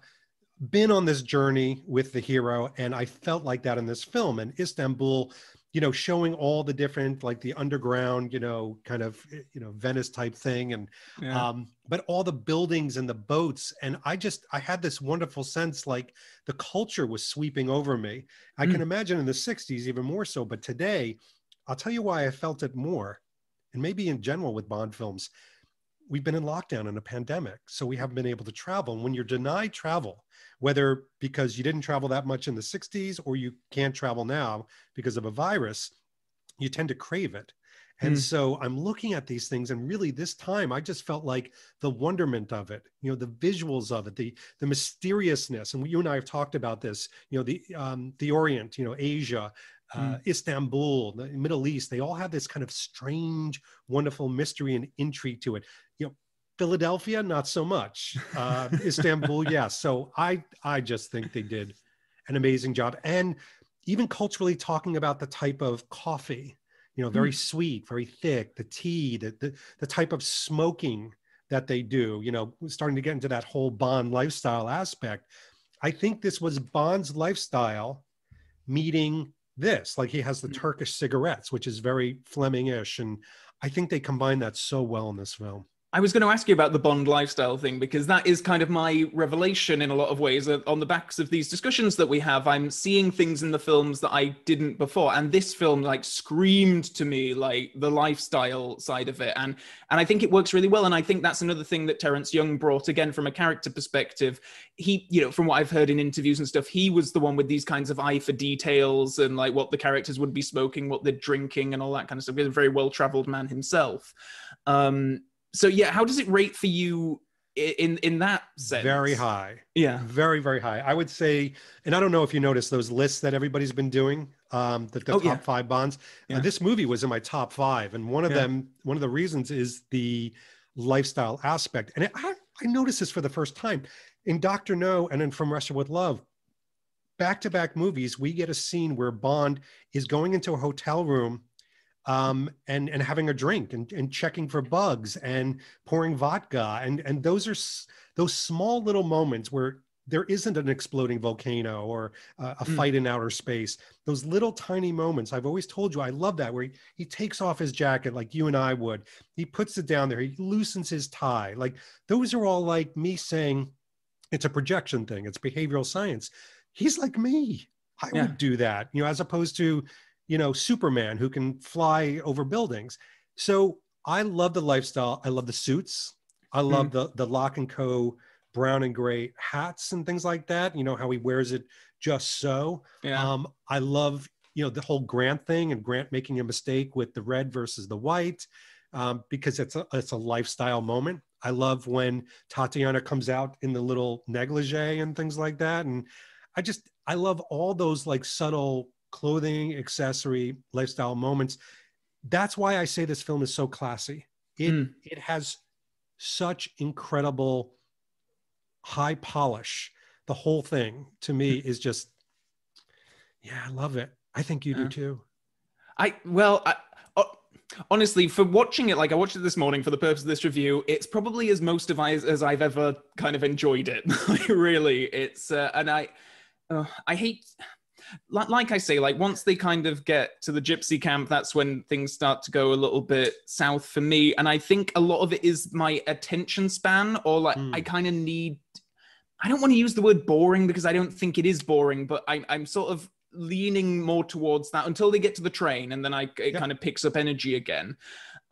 been on this journey with the hero, and I felt like that in this film. And Istanbul, you know, showing all the different, like the underground, you know, kind of, you know, Venice type thing, and yeah. um, but all the buildings and the boats, and I just, I had this wonderful sense, like the culture was sweeping over me. I mm. can imagine in the '60s even more so, but today, I'll tell you why I felt it more, and maybe in general with Bond films we've been in lockdown in a pandemic, so we haven't been able to travel. And when you're denied travel, whether because you didn't travel that much in the 60s or you can't travel now because of a virus, you tend to crave it. And mm. so I'm looking at these things, and really this time I just felt like the wonderment of it, you know, the visuals of it, the the mysteriousness. And you and I have talked about this, you know, the um, the Orient, you know, Asia, uh, mm. Istanbul, the Middle East, they all have this kind of strange, wonderful mystery and intrigue to it. Philadelphia, not so much. Uh, Istanbul, yes. So I, I just think they did an amazing job, and even culturally talking about the type of coffee, you know, very mm. sweet, very thick, the tea, the, the the type of smoking that they do. You know, starting to get into that whole Bond lifestyle aspect. I think this was Bond's lifestyle meeting this. Like he has the mm. Turkish cigarettes, which is very Fleming-ish, and I think they combine that so well in this film. I was going to ask you about the Bond lifestyle thing because that is kind of my revelation in a lot of ways. Uh, on the backs of these discussions that we have, I'm seeing things in the films that I didn't before, and this film like screamed to me like the lifestyle side of it, and and I think it works really well. And I think that's another thing that Terence Young brought again from a character perspective. He, you know, from what I've heard in interviews and stuff, he was the one with these kinds of eye for details and like what the characters would be smoking, what they're drinking, and all that kind of stuff. He's a very well traveled man himself. Um, so yeah, how does it rate for you in in that sense? Very high. Yeah, very very high. I would say, and I don't know if you noticed those lists that everybody's been doing, um, the, the oh, top yeah. five bonds. Yeah. Uh, this movie was in my top five, and one of yeah. them, one of the reasons is the lifestyle aspect. And it, I, I noticed this for the first time in Doctor No, and then From Russia with Love. Back to back movies, we get a scene where Bond is going into a hotel room um, and and having a drink and, and checking for bugs and pouring vodka. And and those are s- those small little moments where there isn't an exploding volcano or uh, a mm. fight in outer space. Those little tiny moments i've always told you i love that where he, he takes off his jacket like you and i would. He puts it down there. He loosens his tie. Like those are all like me saying it's a projection thing. It's behavioral science. He's like me. I yeah. would do that you know as opposed to you know, Superman who can fly over buildings. So I love the lifestyle. I love the suits. I love mm. the the Lock and Co. brown and gray hats and things like that. You know how he wears it just so. Yeah. Um, I love you know the whole Grant thing and Grant making a mistake with the red versus the white um, because it's a it's a lifestyle moment. I love when Tatiana comes out in the little negligee and things like that, and I just I love all those like subtle clothing, accessory, lifestyle moments. That's why I say this film is so classy. It mm. it has such incredible high polish. The whole thing to me is just yeah, I love it. I think you do too. I well, I, oh, honestly, for watching it, like I watched it this morning for the purpose of this review, it's probably as most of I as I've ever kind of enjoyed it. really, it's uh, and I, uh, I hate. Like, like I say, like once they kind of get to the gypsy camp, that's when things start to go a little bit south for me. And I think a lot of it is my attention span, or like Mm. I kind of need. I don't want to use the word boring because I don't think it is boring, but I, I'm sort of leaning more towards that until they get to the train, and then I it Yeah. kind of picks up energy again.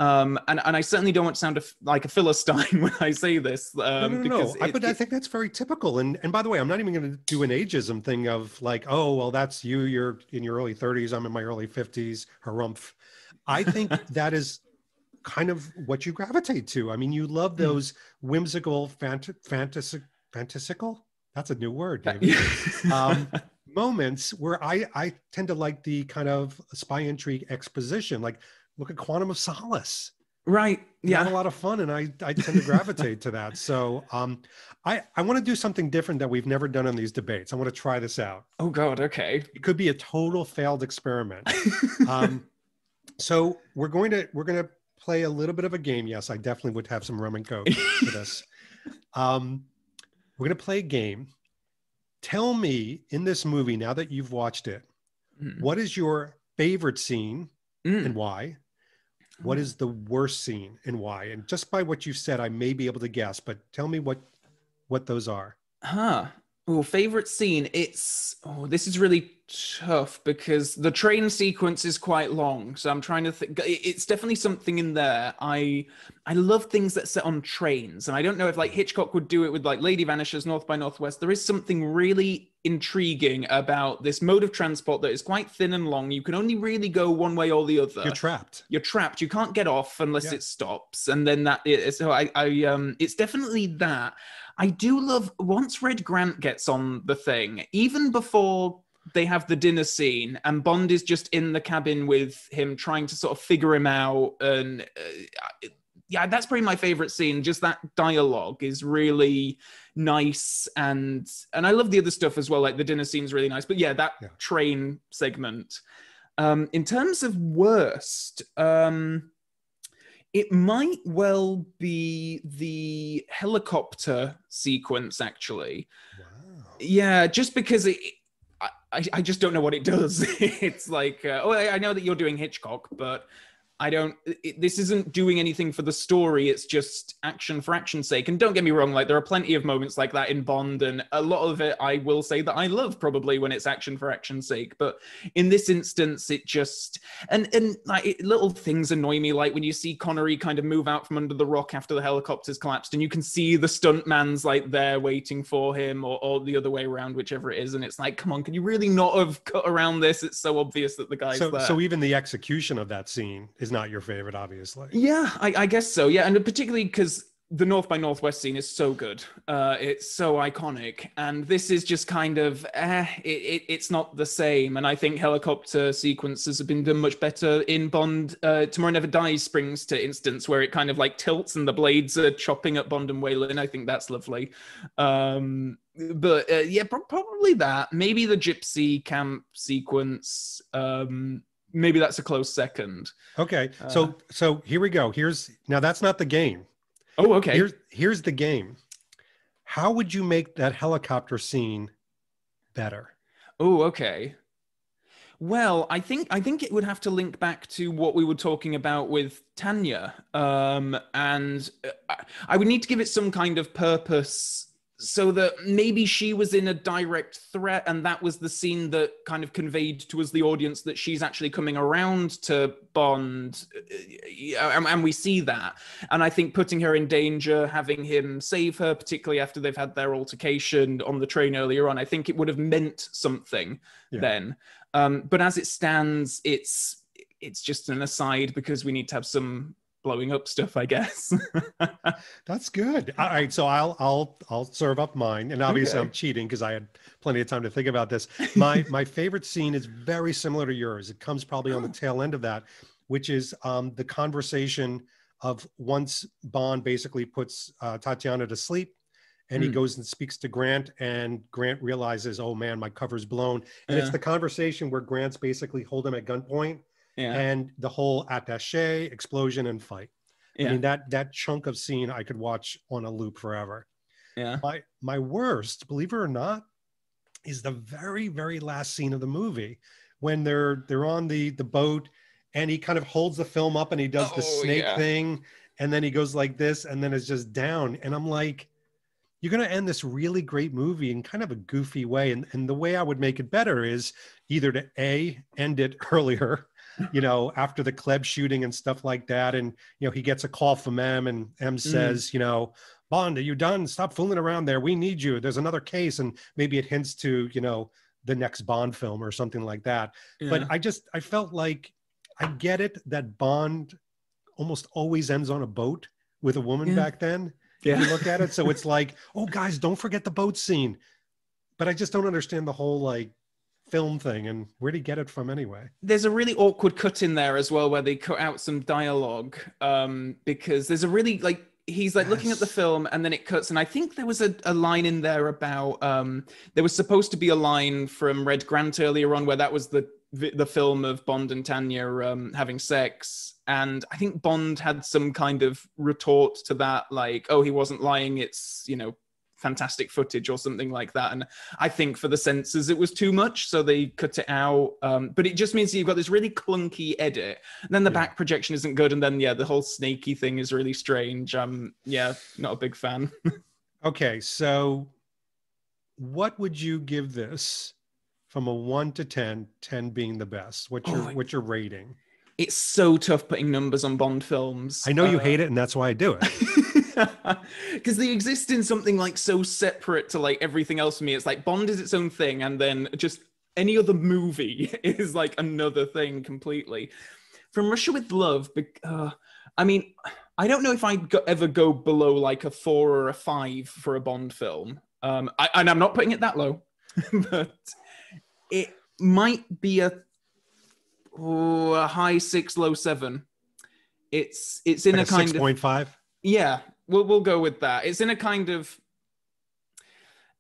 Um, and and I certainly don't want to sound a, like a philistine when I say this. Um, no, no, no. I, it- but I think that's very typical. And and by the way, I'm not even going to do an ageism thing of like, oh, well, that's you. You're in your early 30s. I'm in my early 50s. Harumph. I think that is kind of what you gravitate to. I mean, you love Hmm. those whimsical, fant- fantasy, fantasical. That's a new word. um, moments where I I tend to like the kind of spy intrigue exposition. Like, look at Quantum of Solace. right, Yeah. a lot of fun, and I I tend to gravitate to that. So um, I I want to do something different that we've never done in these debates. I want to try this out. Oh God, okay. It could be a total failed experiment. Um, so we're going to we're going to play a little bit of a game. Yes, I definitely would have some rum and coke for this. Um, we're going to play a game. Tell me in this movie now that you've watched it, Mm. what is your favorite scene Mm. and why? What is the worst scene and why? And just by what you've said, I may be able to guess, but tell me what what those are. Huh. Well, favorite scene. It's oh, this is really tough because the train sequence is quite long. So I'm trying to think. It's definitely something in there. I I love things that set on trains, and I don't know if like Hitchcock would do it with like Lady Vanishes, North by Northwest. There is something really intriguing about this mode of transport that is quite thin and long. You can only really go one way or the other You're trapped. you're trapped. You can't get off unless Yeah. it stops, and then that. Is, so I, I, um, it's definitely that. I do love once Red Grant gets on the thing, even before they have the dinner scene, and Bond is just in the cabin with him, trying to sort of figure him out, and uh, yeah, that's probably my favorite scene. Just that dialogue is really nice, and and I love the other stuff as well. Like the dinner scene's really nice, but yeah, that Yeah. train segment. Um, in terms of worst, um, it might well be the helicopter sequence, actually. Wow. Yeah, just because it, I, I just don't know what it does. it's like, uh, oh, I I know that you're doing Hitchcock, but I don't. It, this isn't doing anything for the story. It's just action for action's sake. And don't get me wrong, like there are plenty of moments like that in Bond, and a lot of it I will say that I love probably when it's action for action's sake. But in this instance, it just and and like it, little things annoy me, like when you see Connery kind of move out from under the rock after the helicopter's collapsed, and you can see the stuntman's like there waiting for him, or, or the other way around, whichever it is, and it's like, come on, can you really not have cut around this? It's so obvious that the guy's So there. so even the execution of that scene is not your favorite, obviously. Yeah, I, I guess so. Yeah, and particularly because the North by Northwest scene is so good. Uh, it's so iconic, and this is just kind of eh, it, it, it's not the same. And I think helicopter sequences have been done much better in Bond. Uh, Tomorrow Never Dies springs to instance where it kind of like tilts and the blades are chopping at Bond and Wai Lin. I think that's lovely. Um, but uh, yeah, pro- probably that. Maybe the gypsy camp sequence. Um, maybe that's a close second. Okay. Uh, So so here we go. Here's now that's not the game. Oh, okay. Here's here's the game. How would you make that helicopter scene better? Oh, okay. Well, I think I think it would have to link back to what we were talking about with Tanya, um, and uh, I would need to give it some kind of purpose, so that maybe she was in a direct threat, and that was the scene that kind of conveyed to us, the audience, that she's actually coming around to Bond, uh, and, and we see that. And I think putting her in danger, having him save her, particularly after they've had their altercation on the train earlier on, I think it would have meant something Yeah. then. Um, but as it stands, it's it's just an aside because we need to have some blowing up stuff, I guess. That's good. All right, so I'll I'll I'll serve up mine, and obviously Okay. I'm cheating because I had plenty of time to think about this. My my favorite scene is very similar to yours. It comes probably on the tail end of that, which is um, the conversation of once Bond basically puts uh, Tatiana to sleep, and he Hmm. goes and speaks to Grant, and Grant realizes, oh man, my cover's blown, and it's the conversation where Grant's basically hold him at gunpoint. Yeah. and the whole attache explosion and fight. I mean that that chunk of scene I could watch on a loop forever. yeah. My my worst, believe it or not, is the very very last scene of the movie when they're they're on the the boat and he kind of holds the film up and he does the Oh, snake yeah. thing and then he goes like this and then it's just down and I'm like you're going to end this really great movie in kind of a goofy way and and the way I would make it better is either to a end it earlier you know after the Klebb shooting and stuff like that and you know he gets a call from M and M mm. says you know Bond, are you done? Stop fooling around there. We need you. There's another case, and maybe it hints to you know the next Bond film or something like that. But. I just I felt like I get it that Bond almost always ends on a boat with a woman Yeah. back then. If you look at it, so it's like, oh guys, don't forget the boat scene. But I just don't understand the whole like film thing and where would he get it from anyway? there's a really awkward cut in there as well where they cut out some dialogue um because there's a really like he's like looking at the film and then it cuts and i think there was a, a line in there about um there was supposed to be a line from red grant earlier on where that was the the the film of bond and tanya um having sex and i think bond had some kind of retort to that like oh he wasn't lying it's you know fantastic footage or something like that and I think for the censors it was too much, so they cut it out. Um, but it just means you've got this really clunky edit. And then the Yeah. back projection isn't good, and then yeah, the whole snaky thing is really strange. Um, yeah, not a big fan. Okay, so what would you give this from a one to 10, 10 being the best? What's your Oh what's your rating? It's so tough putting numbers on Bond films. I know you Uh, hate it, and that's why I do it. because they exist in something like so separate to like everything else for me. It's like Bond is its own thing, and then just any other movie is like another thing completely. From Russia with Love, uh, I mean, I don't know if I'd go, ever go below like a four or a five for a Bond film, um, I, and I'm not putting it that low, but it might be a, oh, a high six, low seven. It's it's in Like a a kind six of point five. yeah, we'll we'll go with that. It's in a kind of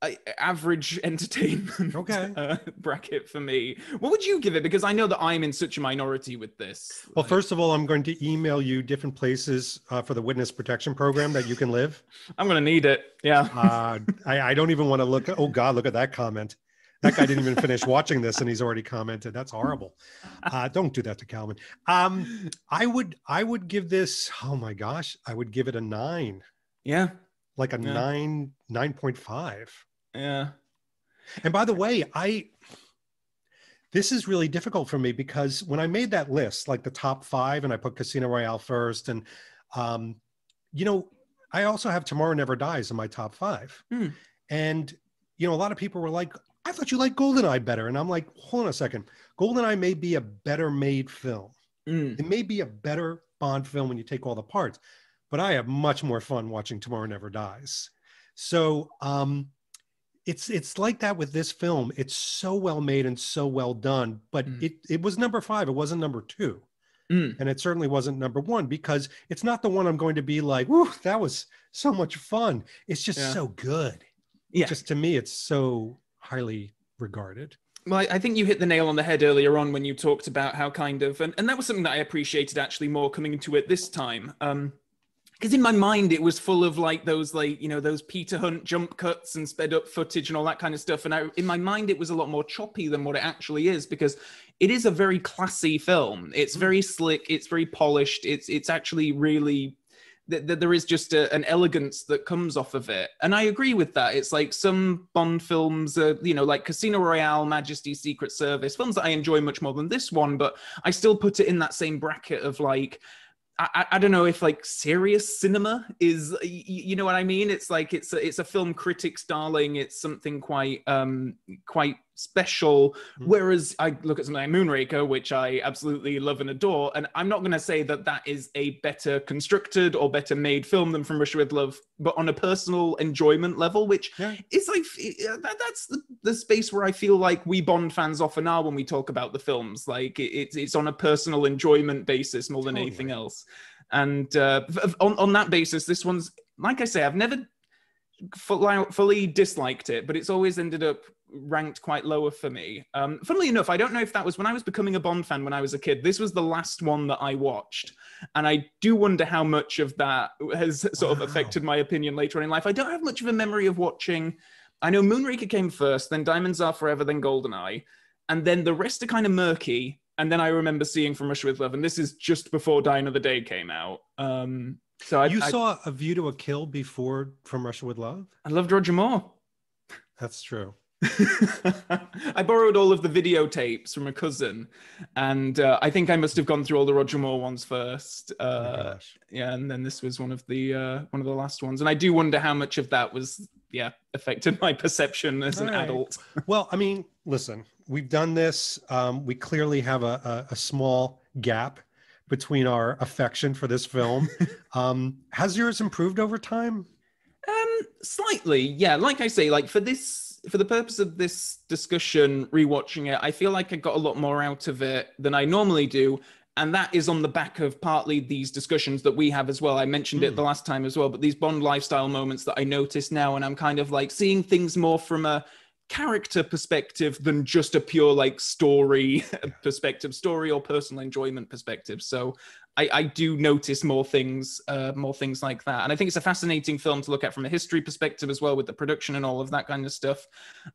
uh, average entertainment Okay. uh, bracket for me. What would you give it? Because I know that I'm in such a minority with this. Well, Like, first of all, I'm going to email you different places uh, for the witness protection program that you can live. I'm gonna need it. Yeah. Uh, I, I don't even want to look. Oh God, look at that comment. That guy didn't even finish watching this, and he's already commented. That's horrible. Uh, don't do that to Calvin. Um, I would, I would give this. Oh my gosh, I would give it a nine, Yeah. like a Yeah. nine, nine point five. Yeah. And by the way, I this is really difficult for me because when I made that list, like the top five, and I put Casino Royale first, and um, you know, I also have Tomorrow Never Dies in my top five. Hmm. And you know, a lot of people were like, I thought you liked Goldeneye better. And I'm like, hold on a second. Goldeneye may be a better made film. Mm. It may be a better Bond film when you take all the parts, but I have much more fun watching Tomorrow Never Dies. So um, it's it's like that with this film. It's so well made and so well done, but Mm. it it was number five. It wasn't number two, Mm. and it certainly wasn't number one because it's not the one I'm going to be like, "Woo, that was so much fun." It's just Yeah. so good. Yeah. Just to me, it's so highly regarded. Well, I- think you hit the nail on the head earlier on when you talked about how kind of, and, and that was something that I appreciated actually more coming into it this time. Um, because in my mind it was full of like those like you know those Peter Hunt jump cuts and sped up footage and all that kind of stuff, and I, in my mind it was a lot more choppy than what it actually is because it is a very classy film. It's very slick. It's very polished. It's it's actually really th- th- there is just a, an elegance that comes off of it and i agree with that it's like some bond films uh, you know like casino royale majesty secret service films that i enjoy much more than this one but i still put it in that same bracket of like I, I- don't know if like serious cinema is y- y- you know what I mean. It's like it's a, it's a film critic's darling. It's something quite um quite special. Mhm. Whereas I look at something like Moonraker, which I absolutely love and adore, and I'm not going to say that that is a better constructed or better made film than From Russia with Love, but on a personal enjoyment level, which Yeah. is like uh, that, that's the, the space where I feel like we Bond fans often are when we talk about the films. Like it's it's on a personal enjoyment basis more than anything else. And uh, on on that basis, this one's like I say, I've never fully, fully disliked it, but it's always ended up ranked quite lower for me. Um, funnily enough, I don't know if that was when I was becoming a Bond fan when I was a kid. This was the last one that I watched, and I do wonder how much of that has sort of affected my opinion later on in life. I don't have much of a memory of watching. I know Moonraker came first, then Diamonds Are Forever, then Goldeneye, and then the rest are kind of murky. And then I remember seeing From Russia with Love, and this is just before Die Another Day came out. Um, so I, you I, saw A View to a Kill before From Russia with Love? I loved Roger Moore. That's true. I borrowed all of the videotapes from a cousin, and uh, I think I must have gone through all the Roger Moore ones first. Oh Uh, gosh. yeah, and then this was one of the uh, one of the last ones, and I do wonder how much of that was yeah affected my perception as an All right. adult. Well, I mean, listen, we've done this. Um, we clearly have a, a, a small gap between our affection for this film. um, has yours improved over time? Um, slightly, yeah. Like I say, like for this, for the purpose of this discussion, rewatching it, I feel like I got a lot more out of it than I normally do, and that is on the back of partly these discussions that we have as well. I mentioned it Mm. the last time as well, but these Bond lifestyle moments that I notice now, and I'm kind of like seeing things more from a character perspective than just a pure like story perspective, story or personal enjoyment perspective. So I, I do notice more things, uh, more things like that, and I think it's a fascinating film to look at from a history perspective as well, with the production and all of that kind of stuff.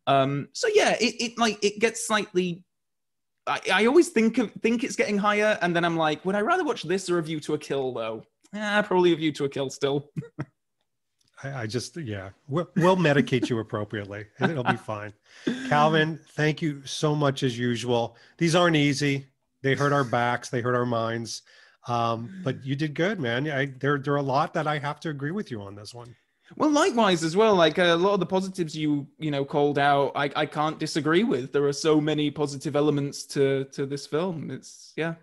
Um, so yeah, it, it like it gets slightly. I, I always think of think it's getting higher, and then I'm like, would I rather watch this or a View to a Kill though? Yeah, probably a View to a Kill still. I, I just, yeah, we'll, we'll medicate you appropriately it'll be fine. Calvin, thank you so much as usual. These aren't easy. They hurt our backs, they hurt our minds. Um, but you did good, man. I, there, there are a lot that I have to agree with you on this one. Well, likewise as well. Like a lot of the positives you you know called out, I, I can't disagree with. There are so many positive elements to to this film. It's yeah.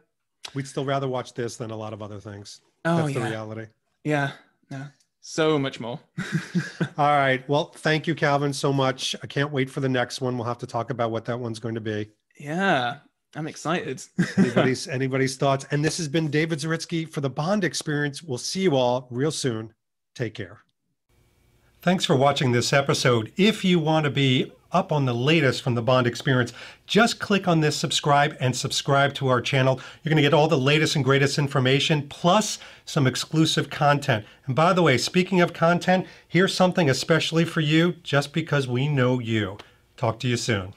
We'd still rather watch this than a lot of other things. Oh That's the yeah, reality. yeah, yeah. So much more. All right. Well, thank you, Calvin, so much. I can't wait for the next one. We'll have to talk about what that one's going to be. yeah, I'm excited. Anybody's anybody's thoughts. And this has been David Zaritsky for the Bond Experience. We'll see you all real soon. Take care. Thanks for watching this episode. If you want to be up on the latest from the Bond Experience, just click on this subscribe and subscribe to our channel. You're going to get all the latest and greatest information plus some exclusive content. And by the way, speaking of content, here's something especially for you just because we know you. Talk to you soon.